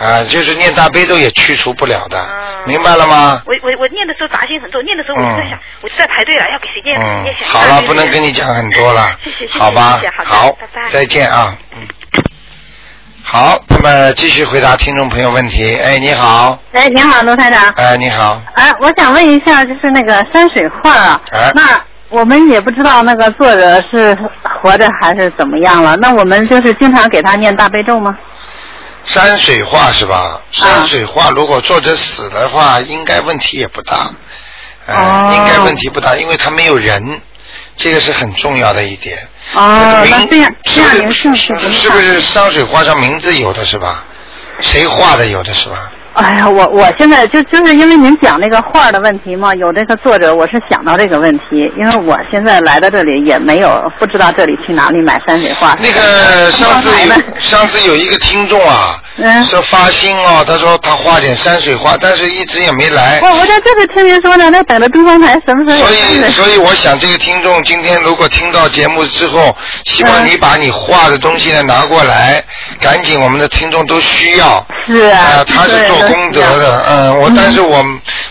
啊，就是念大悲咒也驱除不了的，明白了吗？我我我念的时候杂心很重，念的时候我就在想，我就在排队了，要给谁念？好了，不能跟你讲很多了，好吧谢谢？好好拜拜，再见啊。嗯。好，那么继续回答听众朋友问题。哎，你好，哎，你好，卢台长。哎，你好，啊，我想问一下，就是那个山水画啊，哎那我们也不知道那个作者是活着还是怎么样了。那我们就是经常给他念大悲咒吗？山水画是吧？啊山水画如果作者死的话，应该问题也不大，呃，哦应该问题不大，因为他没有人，这个是很重要的一点。哦，那这样这样是不是不是不是山水画上名字有的是吧？谁画的有的是吧？哎呀，我我现在就就是因为您讲那个画的问题嘛，有这个作者，我是想到这个问题，因为我现在来到这里也没有不知道这里去哪里买山水画。那个上次上次有一个听众啊，嗯说发心哦，他说他画点山水画，但是一直也没来。我我在这边听您说呢，那等着东方台什么时候所以，所以我想这个听众今天如果听到节目之后，希望嗯你把你画的东西呢拿过来，赶紧，我们的听众都需要。是啊啊，他是做功德的，嗯，我但是我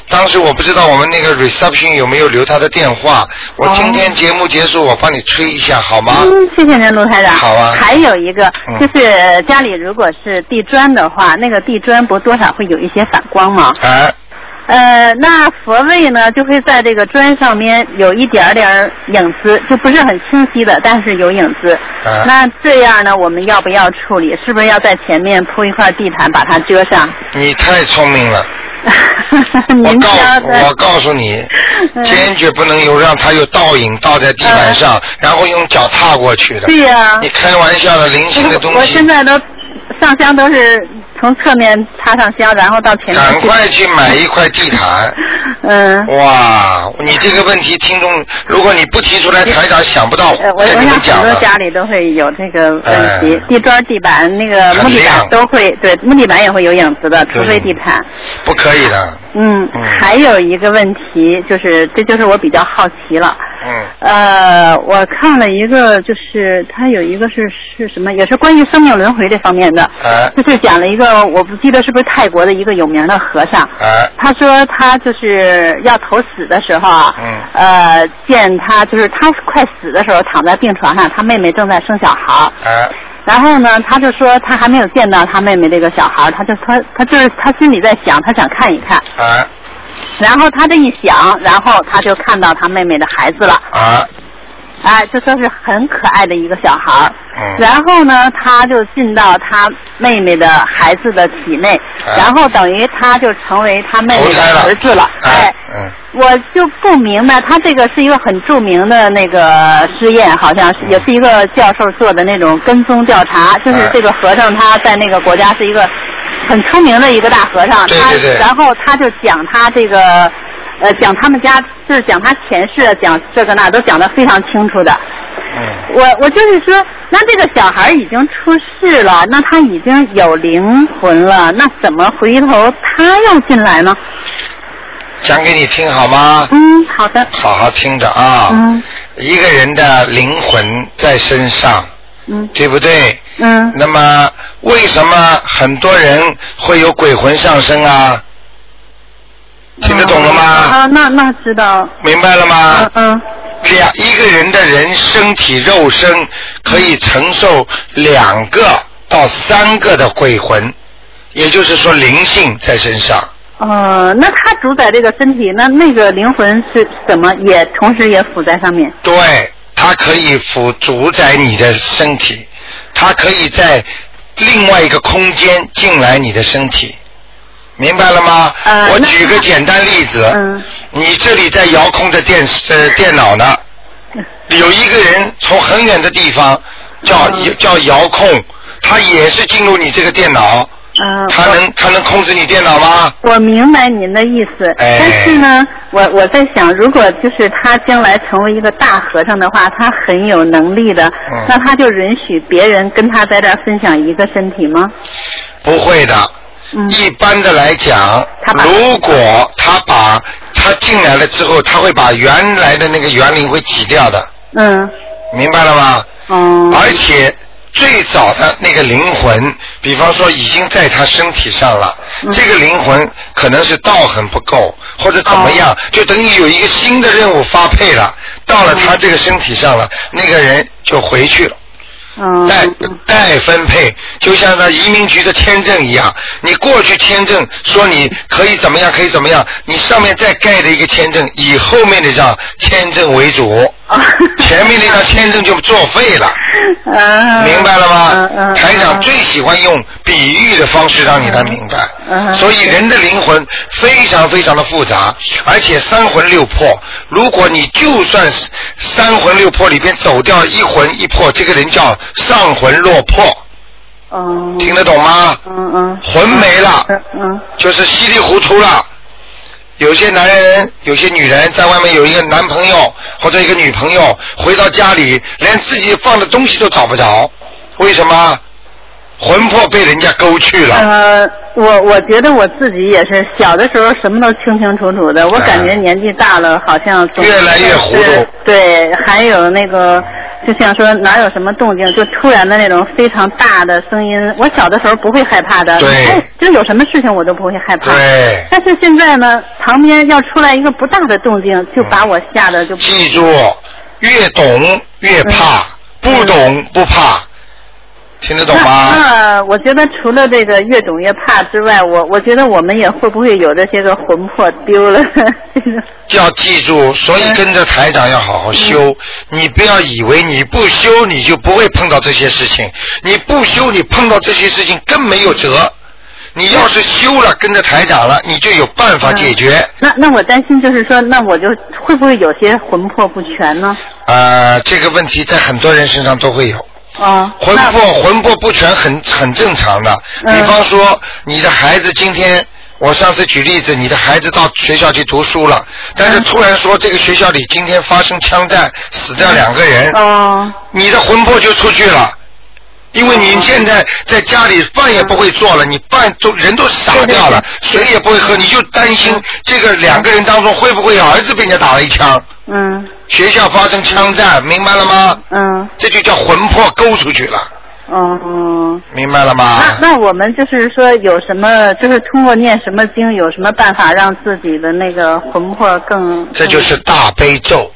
当时我不知道我们那个 reception 有没有留他的电话，我今天节目结束我帮你催一下好吗？嗯，谢谢您，卢台长。好啊还有一个嗯就是家里如果是地砖的话，那个地砖不多少会有一些反光吗？哎，呃，那佛位呢就会在这个砖上面有一点点影子，就不是很清晰的，但是有影子。啊那这样呢，我们要不要处理？是不是要在前面铺一块地毯把它遮上？你太聪明了。我您告教的。我告诉你，嗯坚决不能有让它有倒影倒在地板上，然后用脚踏过去的。对呀、你开玩笑的，灵性的东西我现，在都上香都是从侧面插上香，然后到前面赶快去买一块地毯。嗯。哇，你这个问题，听众，如果你不提出来，台长想不到呃，我我跟你讲的。很多家里都会有这个问题，哎地砖、地板、那个木地板都会，对，木地板也会有影子的，除非地毯。不可以的，嗯，嗯。还有一个问题就是，这就是我比较好奇了。嗯，呃，我看了一个，就是他有一个是是什么，也是关于生命轮回这方面的，哎。就是讲了一个，我不记得是不是泰国的一个有名的和尚，哎，他说他就是要投死的时候啊，嗯。呃，见他就是他快死的时候躺在病床上，他妹妹正在生小孩儿，哎，然后呢，他就说他还没有见到他妹妹这个小孩儿，他就他他就是他心里在想，他想看一看，啊，然后他这一想，然后他就看到他妹妹的孩子了，啊，哎，就说是很可爱的一个小孩儿。嗯然后呢，他就进到他妹妹的孩子的体内，哎然后等于他就成为他妹妹的儿子了。哎，嗯，我就不明白，他这个是一个很著名的那个实验，好像是也是一个教授做的那种跟踪调查，就是哎这个和尚他在那个国家是一个很出名的一个大和尚，他对对对然后他就讲他这个呃讲他们家就是讲他前世，讲这个那都讲得非常清楚的。嗯，我我就是说，那这个小孩已经出世了，那他已经有灵魂了，那怎么回头他又进来呢？讲给你听好吗？嗯，好的。好好听着啊。嗯一个人的灵魂在身上，嗯对不对？嗯那么为什么很多人会有鬼魂上身啊？听得懂了吗？啊，那那知道。明白了吗？嗯嗯两一个人的人身体肉身可以承受两个到三个的鬼魂，也就是说灵性在身上。呃，那他主宰这个身体，那那个灵魂是怎么？也同时也附在上面。对，它可以辅主宰你的身体，它可以在另外一个空间进来你的身体，明白了吗？呃我举个简单例子，嗯你这里在遥控着电视呃电脑呢，有一个人从很远的地方叫、嗯叫遥控，他也是进入你这个电脑，嗯、他能他能控制你电脑吗？我明白您的意思，哎但是呢，我我在想，如果就是他将来成为一个大和尚的话，他很有能力的，嗯那他就允许别人跟他在这儿分享一个身体吗？不会的。嗯。一般的来讲如果他把他进来了之后，他会把原来的那个园林会挤掉的，嗯，明白了吗？嗯、而且最早的那个灵魂，比方说已经在他身体上了，嗯。这个灵魂可能是道行不够，或者怎么样，就等于有一个新的任务发配了，到了他这个身体上了，那个人就回去了。嗯，待待分配，就像那移民局的签证一样，你过去签证说你可以怎么样，可以怎么样，你上面再盖的一个签证，以后面那张签证为主，前面那张签证就作废了。啊，明白了吗？台长最喜欢用比喻的方式让你来明白。嗯所以人的灵魂非常非常的复杂，而且三魂六魄。如果你就算是三魂六魄里边走掉一魂一魄，这个人叫上魂落魄，嗯，听得懂吗？嗯嗯，魂没了，就是稀里糊涂了。有些男人，有些女人在外面有一个男朋友或者一个女朋友，回到家里连自己放的东西都找不着，为什么？魂魄被人家勾去了。呃，我我觉得我自己也是，小的时候什么都清清楚楚的，我感觉年纪大了，好像越来越糊涂对，还有那个，就像说哪有什么动静，就突然的那种非常大的声音。我小的时候不会害怕的，对哎，就有什么事情我都不会害怕。对，但是现在呢，旁边要出来一个不大的动静，就把我吓得就不。记住，越懂越怕，嗯不懂不怕，听得懂吗？那那我觉得除了这个越懂越怕之外，我我觉得我们也会不会有这些个魂魄丢了？这 个要记住，所以跟着台长要好好修。你不要以为你不修你就不会碰到这些事情，你不修你碰到这些事情更没有辙。你要是修了，跟着台长了，你就有办法解决。那那我担心就是说，那我就会不会有些魂魄不全呢？呃，这个问题在很多人身上都会有。哦，魂魄魂魄不全很很正常的。嗯比方说，你的孩子今天，我上次举例子，你的孩子到学校去读书了，但嗯是突然说这个学校里今天发生枪战，死掉两个人，啊，你的魂魄就出去了。因为你现在在家里饭也不会做了，你饭都人都傻掉了，水也不会喝，你就担心这个两个人当中会不会有儿子被人家打了一枪，嗯学校发生枪战，明白了吗？嗯这就叫魂魄勾出去了，哦哦。明白了吗？那那我们就是说有什么，就是通过念什么经，有什么办法让自己的那个魂魄更？这就是大悲咒，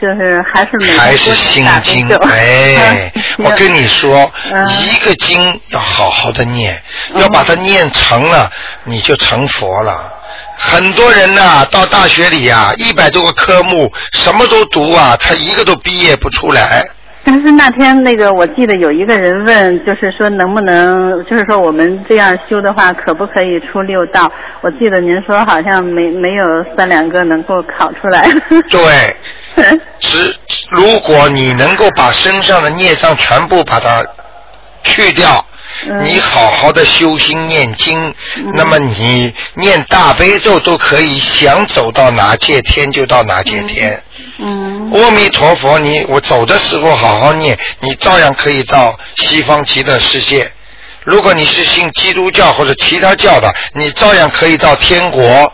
就是还是每还是心经。哎，嗯 我跟你说，嗯一个经要好好的念，嗯要把它念成了，你就成佛了。很多人呐、到大学里呀、一百多个科目，什么都读啊，他一个都毕业不出来。但是那天那个，我记得有一个人问，就是说能不能，就是说我们这样修的话，可不可以出六道？我记得您说好像没没有三两个能够考出来。对，只如果你能够把身上的孽障全部把它去掉，嗯你好好的修心念经，嗯那么你念大悲咒都可以，想走到哪界天就到哪界天。嗯阿弥陀佛，你我走的时候好好念，你照样可以到西方极乐世界。如果你是信基督教或者其他教的，你照样可以到天国。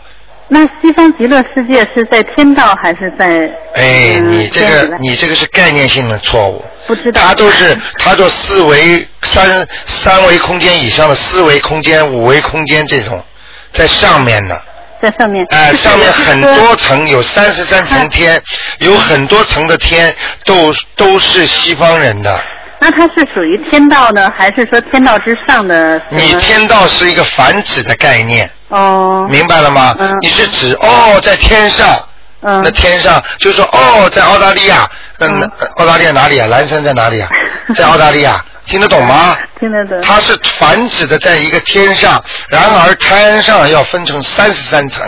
那西方极乐世界是在天道还是在？哎，嗯你这个你这个是概念性的错误。不知道。它都是他做四维三三维空间以上的四维空间、五维空间这种，在上面呢。在上面。哎、就是上面很多层，有三十三层天，有很多层的天都都是西方人的。那它是属于天道呢，还是说天道之上的？你天道是一个繁殖的概念，哦。明白了吗？嗯你是指哦，在天上，嗯那天上就说哦，在澳大利亚，那嗯澳大利亚哪里啊？蓝山在哪里啊？在澳大利亚，听得懂吗？听得懂。它是繁殖的在一个天上，然而天上要分成三十三层。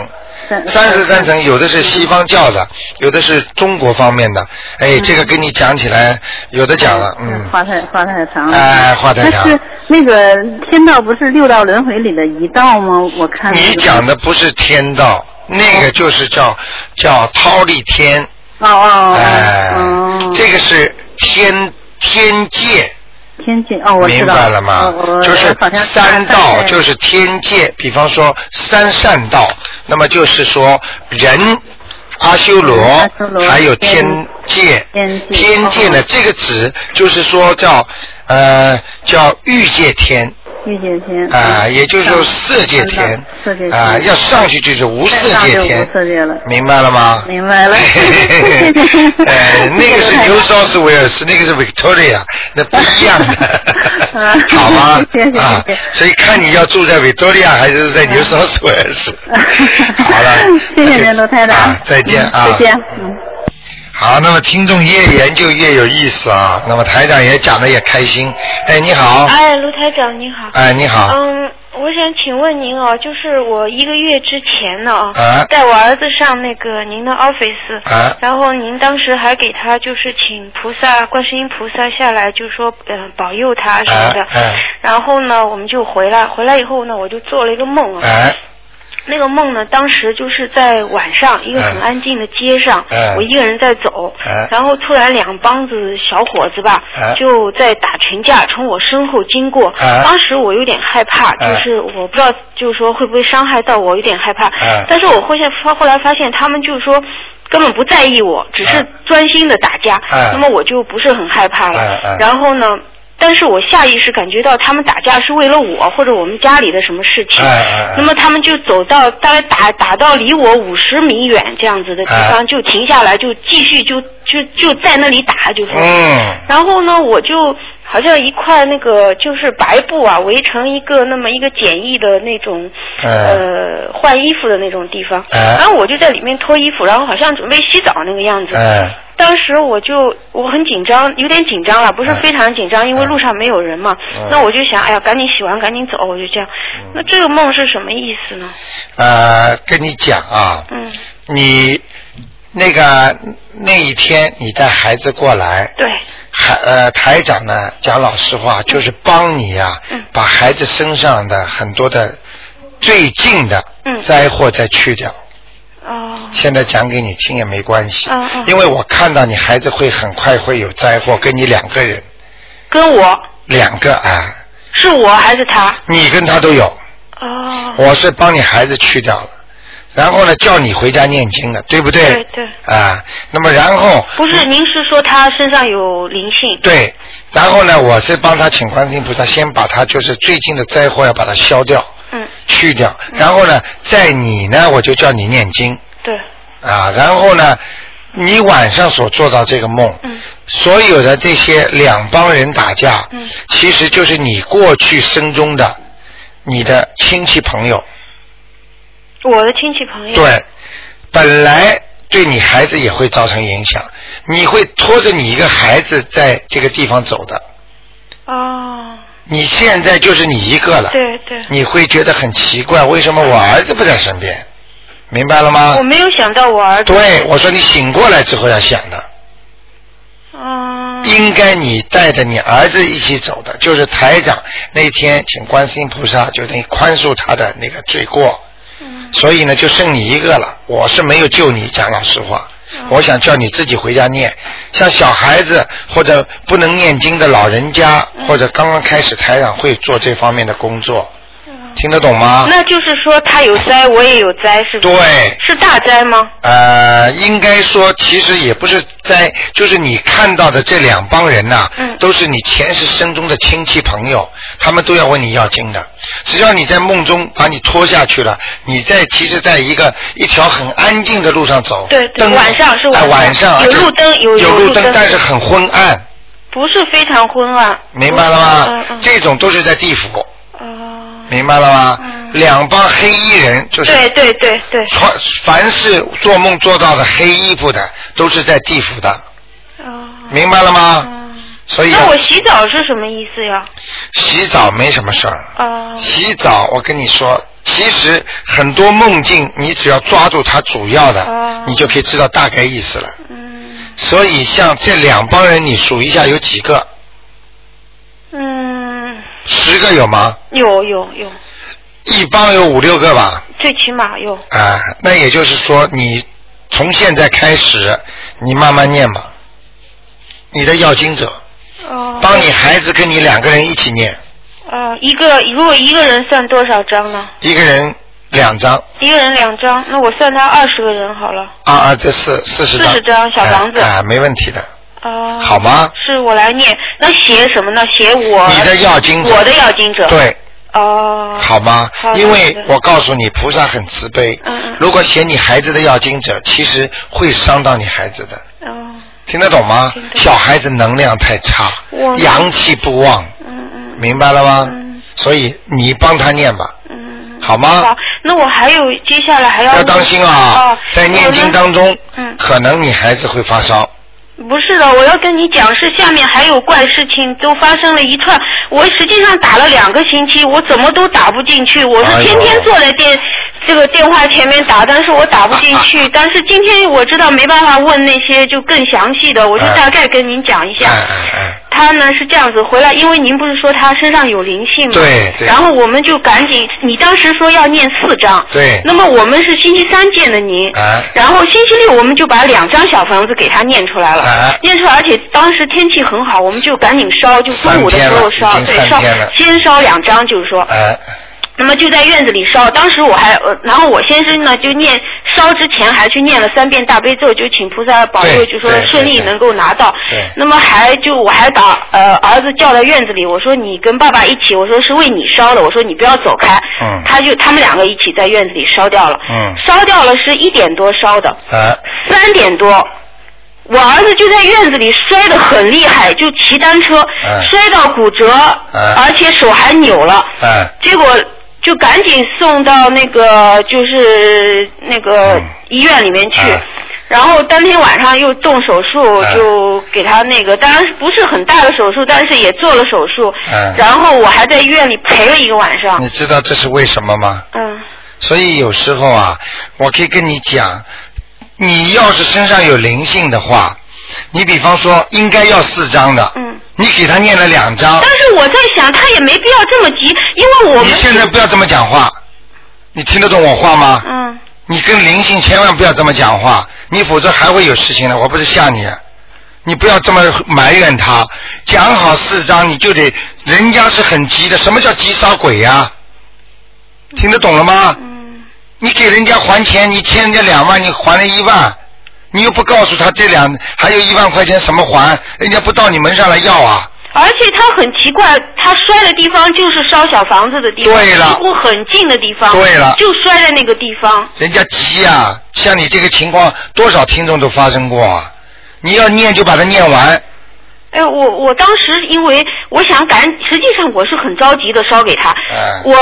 三三十三层，有的是西方教的，有的是中国方面的。哎，这个跟你讲起来有的讲了，嗯。话太话太长了。哎话太长但是那个天道不是六道轮回里的一道吗？我看你讲的不是天道，那个就是叫叫忉利天，哦哦哎、哦，这个是天天界。天界哦，我知明，白了吗？就是三道，就是天界。比方说三善道，那么就是说人。阿修罗还有天界，天界天界呢哦，这个指就是说叫呃叫欲界天御界天。啊、嗯也就是说上色界天。色界天。啊、要上去就是无色再上就无界天，色界了。明白了吗？明白了。呃，那个是 New South Wales，那个是 Victoria，那不一样的。啊，好吗啊，所以看你要住在 Victoria 还是在 New South Wales。好了，谢谢您，罗太太啊，再见啊，再见，嗯。好，那么听众越研究越有意思啊，那么台长也讲的也开心。哎，你好，哎，卢台长你好。哎，你好，嗯，我想请问您哦，就是我一个月之前呢啊，啊带我儿子上那个您的 office，、啊然后您当时还给他就是请菩萨、观世音菩萨下来，就说嗯、呃保佑他什么的。哎哎然后呢，我们就回来，回来以后呢，我就做了一个梦啊。哎，那个梦呢，当时就是在晚上一个很哎。安静的街上，哎。我一个人在走，哎。然后突然两帮子小伙子吧，哎。就在打群架，从我身后经过。哎。当时我有点害怕，哎。就是我不知道，就是说会不会伤害到我，有点害怕。哎。但是我后现发后来发现，他们就是说。根本不在意我，只是哎。专心的打架，哎。那么我就不是很害怕了。然后呢，但是我下意识感觉到他们打架是为了我或者我们家里的什么事情。哎哎哎那么他们就走到大概打打到离我五十米远这样子的地方，哎就停下来，就继续就就就在那里打，就是。嗯，然后呢，我就好像一块那个就是白布啊，围成一个那么一个简易的那种、哎呃换衣服的那种地方。哎然后我就在里面脱衣服，然后好像准备洗澡那个样子。哎，当时我就我很紧张，有点紧张了，不是非常紧张，因为路上没有人嘛。嗯那我就想，哎呀，赶紧洗完赶紧走，我就这样。那这个梦是什么意思呢？呃，跟你讲啊，嗯，你那个那一天你带孩子过来，对，还呃台长呢讲老实话，就是帮你呀、嗯。把孩子身上的很多的最近的嗯。灾祸再去掉。哦，现在讲给你听也没关系，嗯嗯。因为我看到你孩子会很快会有灾祸，跟你两个人，跟我？两个啊，是我还是他？你跟他都有，哦，我是帮你孩子去掉了，然后呢叫你回家念经的，对不对？对对。啊，那么然后不是，您是说他身上有灵性？对，然后呢，我是帮他请观世音菩萨，先把他就是最近的灾祸要把它消掉，嗯，去掉，然后呢，在你呢，我就叫你念经。对，啊，然后呢，你晚上所做到这个梦，嗯。所有的这些两帮人打架，嗯。其实就是你过去生中的你的亲戚朋友，我的亲戚朋友。。对，本来对你孩子也会造成影响，你会拖着你一个孩子在这个地方走的。哦，你现在就是你一个了，对对。你会觉得很奇怪，为什么我儿子不在身边？明白了吗我？没有想到我儿子。对，我说你醒过来之后要想的，嗯。应该你带着你儿子一起走的，就是台长那天请观世音菩萨就等于宽恕他的那个罪过，嗯所以呢就剩你一个了。我是没有救你，讲老实话。嗯我想叫你自己回家念，像小孩子或者不能念经的老人家，嗯或者刚刚开始台长会做这方面的工作，听得懂吗？那就是说他有灾，我也有灾，是不是？对，是大灾吗？呃，应该说其实也不是灾，就是你看到的这两帮人呐、嗯都是你前世生中的亲戚朋友，他们都要问你要经的。只要你在梦中把你拖下去了，你在其实在一个一条很安静的路上走，对对灯晚上是晚哎上晚上有路灯有有有路灯但是很昏暗，不是非常昏暗。明白了吗？嗯嗯。这种都是在地府，哦。明白了吗？嗯两帮黑衣人就是对对对对。穿凡是做梦做到的黑衣服的，都是在地府的，哦。明白了吗？嗯所以那我洗澡是什么意思呀？洗澡没什么事儿。哦。洗澡，我跟你说，其实很多梦境，你只要抓住它主要的，哦你就可以知道大概意思了。嗯所以像这两帮人，你数一下有几个？嗯，十十个有吗？有有有，一帮有五六个吧。最起码有。啊，那也就是说，你从现在开始，你慢慢念吧。你的要经者，哦。帮你孩子跟你两个人一起念，呃，一个如果一个人算多少张呢？一个人两张，一个人两张，那我算他二十个人好了。啊啊，这四四十张，40张小房子哎、哎没问题的。哦。好吗？是我来念，那写什么呢？写我你的要经者我的要经者。。对，哦。好吗好？因为我告诉你，菩萨很慈悲。嗯嗯如果写你孩子的要经者，其实会伤到你孩子的。哦。听得懂吗？小孩子能量太差我，阳气不旺，嗯嗯明白了吗？所以你帮他念吧，嗯。好吗？好，那我还有接下来还要要当心啊哦，在念经当中，嗯可能你孩子会发烧。不是的，我要跟你讲，是下面还有怪事情都发生了一串。我实际上打了两个星期，我怎么都打不进去。我是天天坐在电、这个电话前面打，但是我打不进去。但是今天我知道没办法问那些就更详细的，我就哎大概跟您讲一下。他呢是这样子回来，因为您不是说他身上有灵性吗？对对然后我们就赶紧，你当时说要念四张。对那么我们是星期三见的您。哎然后星期六我们就把两张小房子给他念出来了，哎念出来，而且当时天气很好，我们就赶紧烧，就中午的时候烧，对，烧先烧两张，就是说，哎，那么就在院子里烧。当时我还，呃，然后我先生呢就念烧之前还去念了三遍大悲咒，就请菩萨保佑，就说顺利能够拿到。对那么还就我还把呃儿子叫到院子里，我说你跟爸爸一起，我说是为你烧的，我说你不要走开。嗯他就他们两个一起在院子里烧掉了。嗯烧掉了是一点多烧的。哎，三点多，我儿子就在院子里摔得很厉害，就骑单车、哎摔到骨折，哎而且手还扭了。哎，结果就赶紧送到那个就是那个医院里面去。哎然后当天晚上又动手术，哎就给他那个，当然不是很大的手术，但是也做了手术。嗯然后我还在医院里陪了一个晚上。你知道这是为什么吗？嗯所以有时候啊，我可以跟你讲，你要是身上有灵性的话，你比方说应该要四张的，嗯。你给他念了两张但，是我在想，他也没必要这么急，因为我们你现在不要这么讲话，你听得懂我话吗？嗯。你跟灵性千万不要这么讲话，你否则还会有事情的。我不是吓你，你不要这么埋怨他。讲好四张，你就得，人家是很急的。什么叫急杀鬼呀、听得懂了吗？嗯你给人家还钱，你欠人家两万，你还了一万，你又不告诉他这两还有一万块钱什么还，人家不到你门上来要啊？而且他很奇怪，他摔的地方就是烧小房子的地方，对了几乎很近的地方，对了就摔在那个地方。人家急呀、像你这个情况，多少听众都发生过啊！你要念就把它念完，哎，我我当时因为我想赶，实际上我是很着急的烧给他，哎我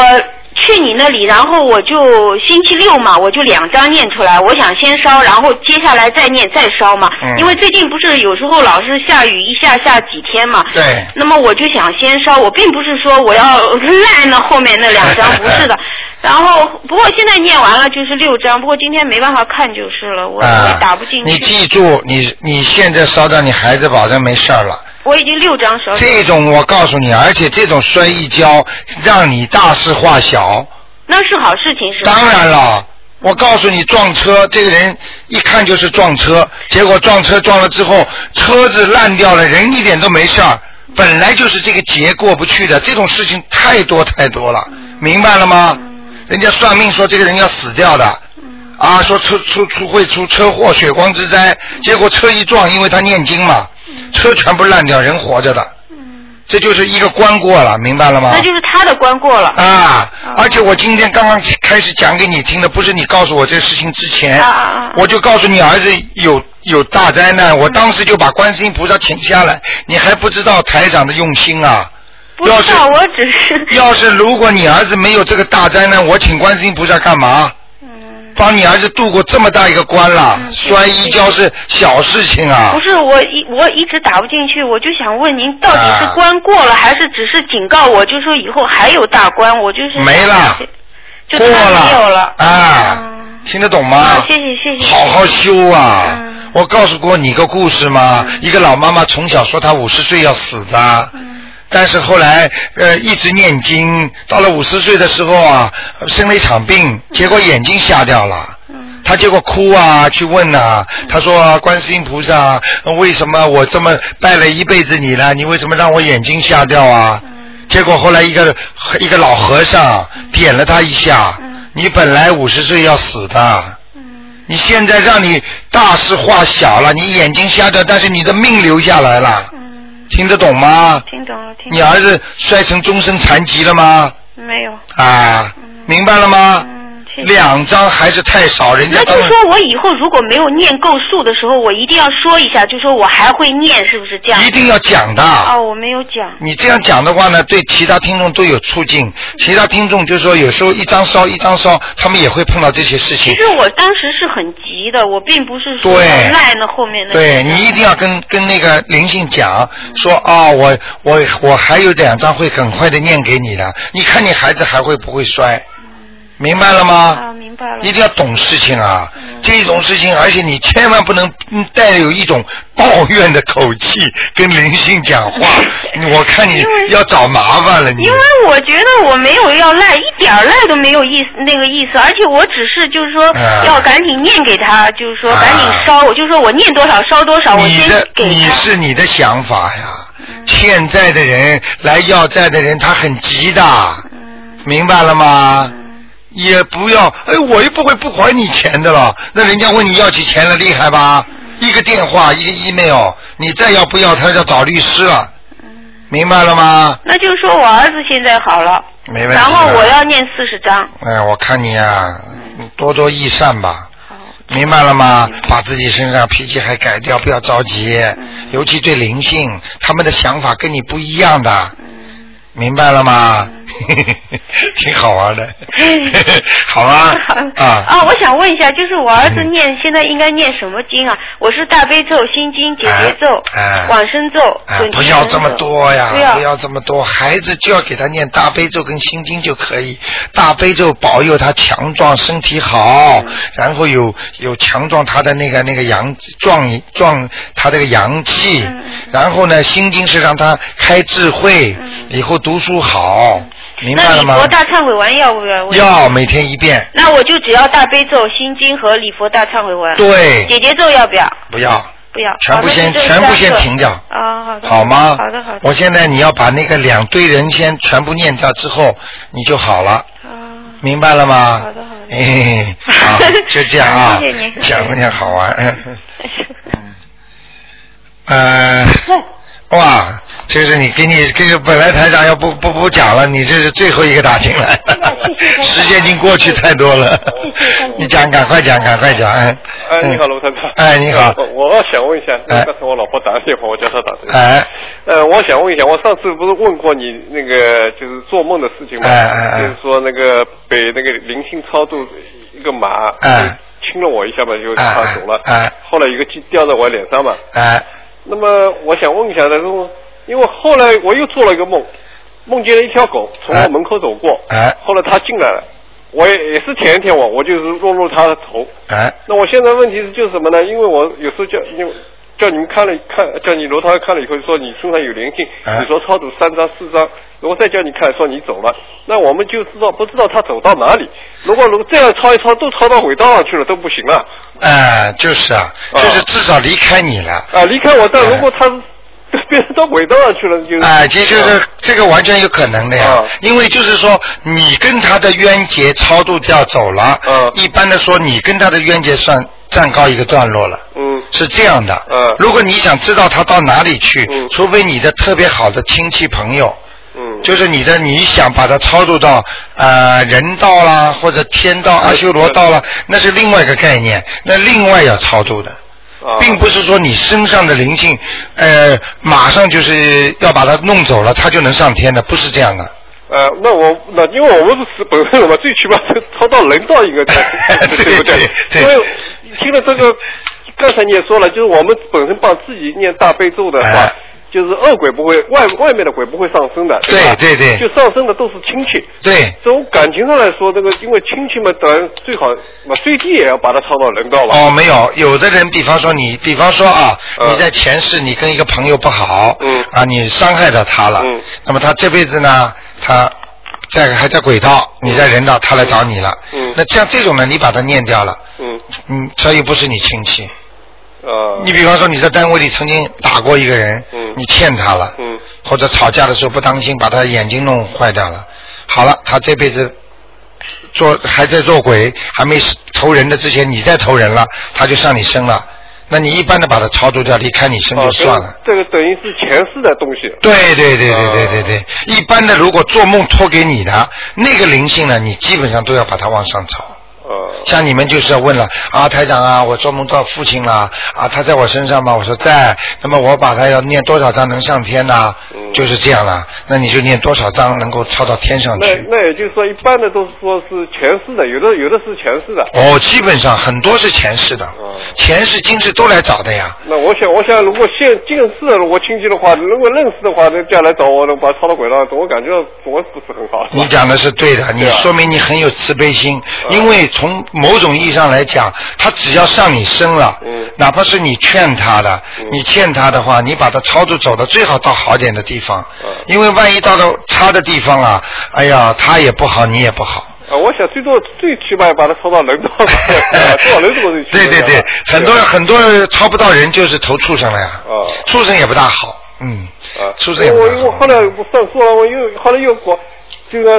去你那里，然后我就星期六嘛，我就两张念出来，我想先烧，然后接下来再念再烧嘛，嗯。因为最近不是有时候老是下雨，一下下几天嘛，对，那么我就想先烧，我并不是说我要 烂那后面那两张，不是的。然后不过现在念完了就是六张，不过今天没办法看就是了，我啊也打不进去。你记住，你你现在烧到你孩子保证没事儿了。我已经六张烧。这种我告诉你，而且这种摔一跤，让你大事化小。那是好事情是吧？当然了，我告诉你，撞车这个人一看就是撞车，结果撞车撞了之后，车子烂掉了，人一点都没事儿。本来就是这个劫过不去的，这种事情太多太多了，明白了吗？人家算命说这个人要死掉的，啊，说出出出会出车祸、血光之灾，结果车一撞，因为他念经嘛，车全部烂掉，人活着的，这就是一个关过了，明白了吗？那就是他的关过了。啊！而且我今天刚刚开始讲给你听的，不是你告诉我这个事情之前，啊我就告诉你儿子有有大灾难，我当时就把观世音菩萨请下来，你还不知道台长的用心啊！不知道，我只是 要是如果你儿子没有这个大灾难，我请观世音菩萨干嘛？帮你儿子度过这么大一个关了，摔一跤是小事情啊不！是我一我一直打不进去，我就想问您，到底是啊关过了，还是只是警告我，就说以后还有大关？我就是没了，就他过没有了。啊！听得懂吗？啊，谢谢谢谢。好好修啊！我告诉过你个故事吗？一个老妈妈从小说她五十岁要死的，但是后来呃一直念经，到了五十岁的时候啊，生了一场病，结果眼睛瞎掉了。他结果哭啊，去问呐、他说观世音菩萨，为什么我这么拜了一辈子你了，你为什么让我眼睛瞎掉啊？结果后来一个一个老和尚点了他一下，你本来五十岁要死的，你现在让你大事化小了，你眼睛瞎掉，但是你的命留下来了，听得懂吗？听懂了，听懂了。你儿子摔成终身残疾了吗？没有。啊，明白了吗？两张还是太少，人家那就说我以后如果没有念够数的时候，我一定要说一下，就说我还会念，是不是这样？一定要讲的。哦，我没有讲。你这样讲的话呢，对其他听众都有促进。其他听众就是说，有时候一张烧一张烧，他们也会碰到这些事情其。实我当时是很急的，我并不是说对赖那后面的。对你一定要跟跟那个灵性讲，说啊、我我我还有两张会很快的念给你的，你看你孩子还会不会摔？明白了吗？啊，明白了。一定要懂事情啊！这种事情，而且你千万不能嗯带有一种抱怨的口气 跟灵性讲话。我看你要找麻烦了，你因为我觉得我没有要赖，一点赖都没有意思那个意思，而且我只是就是说啊要赶紧念给他，就是说赶紧烧，我就说我念多少烧多少，我先你的你。是你的想法呀。欠债的人来要债的人，他很急的，明白了吗？也不要，哎，我又不会不还你钱的了。那人家问你要起钱了，厉害吧？一个电话，一个 email，你再要不要，他要找律师了，明白了吗？那就是说我儿子现在好了，没问题。然后我要念四十章。哎，我看你啊，多多益善吧。明白了吗？把自己身上脾气还改掉，不要着急。尤其对灵性，他们的想法跟你不一样的，明白了吗？挺好玩的，好吗？啊，啊，我想问一下，就是我儿子念、现在应该念什么经啊？我是大悲咒、心经、解结咒、哎。往生咒、不要这么多呀，不要不要这么多，孩子就要给他念大悲咒跟心经就可以。大悲咒保佑他强壮，身体好，然后有有强壮他的那个那个阳壮壮他这个阳气，然后呢，心经是让他开智慧，以后读书好，明白了吗那礼佛？大忏悔文要不要？要每天一遍，那我就只要大悲咒、心经和礼佛大忏悔文。对姐姐咒要不要？不要。不要。全部先全部先停掉啊，好的。好吗？好的，好的。我现在你要把那个两堆人先全部念掉之后，你就好了。啊明白了吗？好的，好的。哎，好，就这样啊。谢谢您小姑娘好玩。嗯 呃，哇，这是你给你这个本来台长要不不不讲了，你这是最后一个打进来，时间已经过去太多了。你讲，赶快讲，赶快讲，哎。哎，你好，卢团长。哎你好我我想问一下，哎刚才我老婆打电话，我叫她打电话。哎，呃，我想问一下，我上次不是问过你那个就是做梦的事情吗？哎哎哎就是说那个被那个灵性超度一个马，哎，亲了我一下嘛，就他走了。哎后来一个鸡掉在我脸上嘛。哎，那么我想问一下，他说，因为后来我又做了一个梦，梦见了一条狗从我门口走过，哎，后来它进来了，我也也是舔一舔我，我就是落入它的头。哎，那我现在问题是就是什么呢？因为我有时候叫因为叫你们看了看，叫你罗涛看了以后说你身上有灵性，哎你说超度三张四张，如果再叫你看说你走了，那我们就知道不知道他走到哪里。如果如果这样抄一抄都抄到轨道上去了都不行了。哎，就是啊，就是至少离开你了。啊，离开我，但如果他 变成到轨道上去了，就是。哎，这就是这个完全有可能的呀，啊。因为就是说你跟他的冤结超度掉走了，嗯一般的说你跟他的冤结算暂告一个段落了，嗯。是这样的，嗯如果你想知道他到哪里去，嗯。除非你的特别好的亲戚朋友，嗯。就是你的你想把他超度到呃人道啦或者天道阿修罗道啦，那是另外一个概念，那另外要超度的。啊并不是说你身上的灵性，呃，马上就是要把它弄走了，它就能上天的，不是这样的。呃，那我那因为我们是本身人嘛，最起码是超到人道应该才对不对？对因为听了这个，刚才你也说了，就是我们本身帮自己念大悲咒的话，哎就是恶鬼不会外外面的鬼不会上升的，吧？对对对。就上升的都是亲戚。对，从感情上来说，这个因为亲戚嘛，当然最好嘛，最低也要把他超到人道吧。哦，没有，有的人，比方说你，比方说啊，嗯。你在前世你跟一个朋友不好，嗯。啊，你伤害到他了，嗯。那么他这辈子呢，他在还在轨道，你在人道，他来找你了，嗯。那像这种呢，你把他念掉了，嗯。嗯，他又不是你亲戚，呃你比方说你在单位里曾经打过一个人，嗯你欠他了，嗯或者吵架的时候不当心把他眼睛弄坏掉了，好了，他这辈子做还在做鬼，还没投人的之前，你再投人了，他就上你身了。那你一般的把它超度掉，离开你身就哦算了。这个等于是前世的东西。对对对对对对对，一般的如果做梦托给你的那个灵性呢，你基本上都要把它往上炒。呃像你们就是要问了啊，台长啊，我做梦到父亲了啊，他在我身上吗？我说在，那么我把他要念多少章能上天呢？嗯就是这样了，那你就念多少章能够抄到天上去？那也就是说，一般的都是说是前世的，有的有的是前世的。哦，基本上很多是前世的，哦前世今世都来找的呀。那我想，我想，如果现近世的如果亲戚的话，如果认识的话，那将来找我，能把他抄到轨道，我感觉我不是很好。你讲的是对的，你说明你很有慈悲心，因为从某种意义上来讲，他只要上你身了，嗯。哪怕是你劝他的，你劝他的话，你把他超度走的，最好到好点的地方，嗯。因为万一到了差的地方啊，哎呀，他也不好，你也不好。啊，我想最多最起码把他抄到人道吧，多少人这么对对对，很多很多人超不到人就是投畜生了呀，啊。畜生也不大好，嗯，啊，畜生也不我大好。我后来我算错了，我又后来又过，这个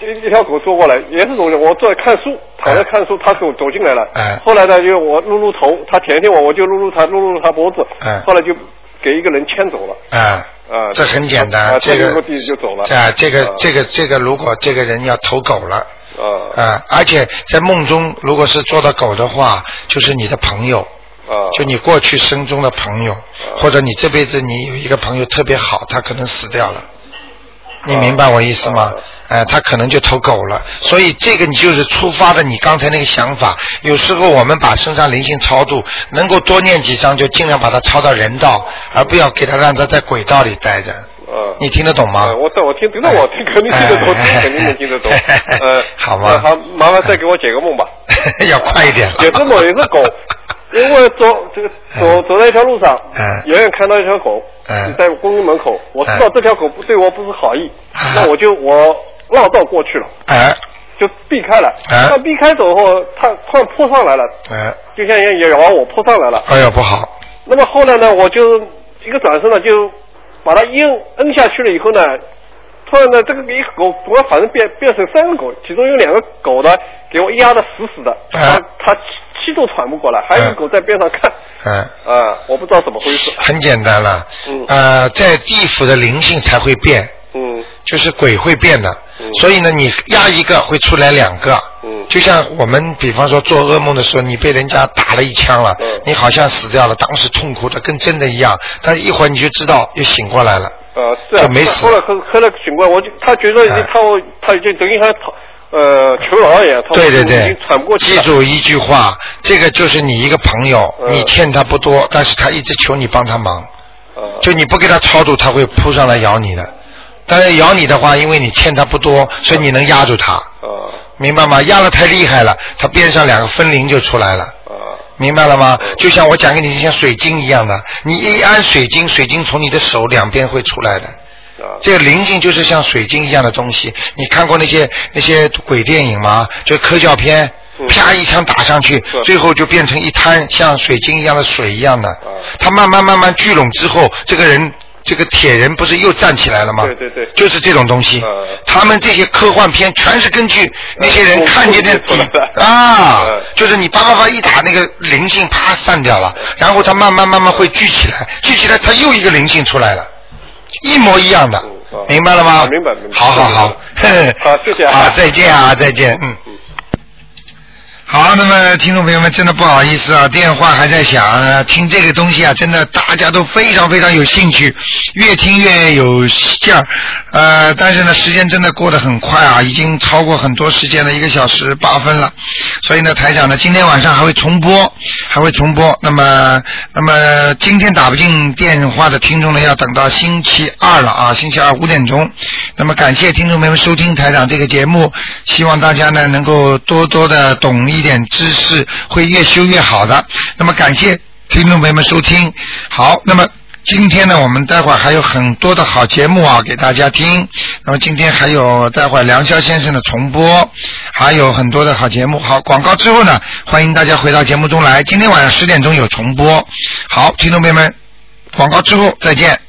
一一条狗坐过来，也是这种，我坐在看书，躺在看书，它走走进来了，哎。后来呢就我撸撸头，它舔舔我，我就撸撸它，撸撸它脖子，哎。后来就给一个人牵走了，啊，啊，这很简单，啊，这个他就走了，啊，这个啊。这个这个，如果这个人要投狗了。啊。啊，而且在梦中，如果是做到狗的话，就是你的朋友，啊，就你过去生中的朋友，或者你这辈子你有一个朋友特别好，他可能死掉了，你明白我意思吗？哎、他可能就投狗了，所以这个你就是触发的你刚才那个想法。有时候我们把身上灵性超度，能够多念几张，就尽量把它超到人道，而不要给他让他在轨道里待着。啊。你听得懂吗？啊我这我听，听得我听肯定听得懂，哎肯定能听得懂。呃，好吗那好，麻烦再给我解个梦吧。要快一点了。解个梦也是狗，因为走这个走走在一条路上，嗯。远远看到一条狗嗯。在公寓门口，我知道这条狗不对我不是好意，啊那我就我绕道过去了，哎就避开了。哎那避开走后，它突然扑上来了，哎，就像也也往我扑上来了。哎呀不好，那么后来呢，我就一个转身呢，就把它一摁摁下去了以后呢，突然呢，这个一个狗突然反正变变成三个狗，其中有两个狗呢给我压得死死的，啊它它气都喘不过来，还有一个狗在边上看，嗯。啊，我不知道怎么回事，很简单了，嗯。呃，在地府的灵性才会变，嗯。就是鬼会变的，嗯。所以呢，你压一个会出来两个，嗯。就像我们比方说做噩梦的时候，你被人家打了一枪了，嗯。你好像死掉了，当时痛苦的跟真的一样，但一会儿你就知道又醒过来了，呃是啊，就没死。后来后后来醒过来，我就他觉得已经哎他已经等于他呃求饶一样，他已对对对经喘不过，气记，住一句话，这个就是你一个朋友，嗯。你欠他不多，但是他一直求你帮他忙，啊就你不给他超度，他会扑上来咬你的。但是咬你的话，因为你欠他不多，所以你能压住他，啊明白吗？压的太厉害了，他边上两个分灵就出来了，啊明白了吗？就像我讲给你，像水晶一样的，你一按水晶，水晶从你的手两边会出来的。啊这个灵性就是像水晶一样的东西。你看过那些那些鬼电影吗？就科教片，嗯啪一枪打上去，最后就变成一滩像水晶一样的水一样的。啊它慢慢慢慢聚拢之后，这个人这个铁人不是又站起来了吗？对对对。就是这种东西。嗯他们这些科幻片全是根据那些人嗯看见的 啊嗯，就是你叭叭叭一打，那个灵性啪散掉了，然后它慢慢慢慢会聚起来，聚起来它又一个灵性出来了，一模一样的。嗯，明白了吗？啊明白明白。好好好，好谢谢啊，再见啊，再见，嗯。好，那么听众朋友们，真的不好意思啊，电话还在响，听这个东西啊，真的大家都非常非常有兴趣，越听越有劲儿。呃，但是呢，时间真的过得很快啊，已经超过很多时间了，一个小时八分了。所以呢，台长呢，今天晚上还会重播，还会重播。那么，那么今天打不进电话的听众呢，要等到星期二了啊，星期二五点钟。那么感谢听众朋友们收听台长这个节目，希望大家呢能够多多的懂一点知识，会越修越好的。那么感谢听众朋友们收听，好，那么。今天呢，我们待会儿还有很多的好节目啊，给大家听。那么今天还有待会儿梁霄先生的重播，还有很多的好节目。好，广告之后呢，欢迎大家回到节目中来。今天晚上十点钟有重播。好，听众朋友们，广告之后再见。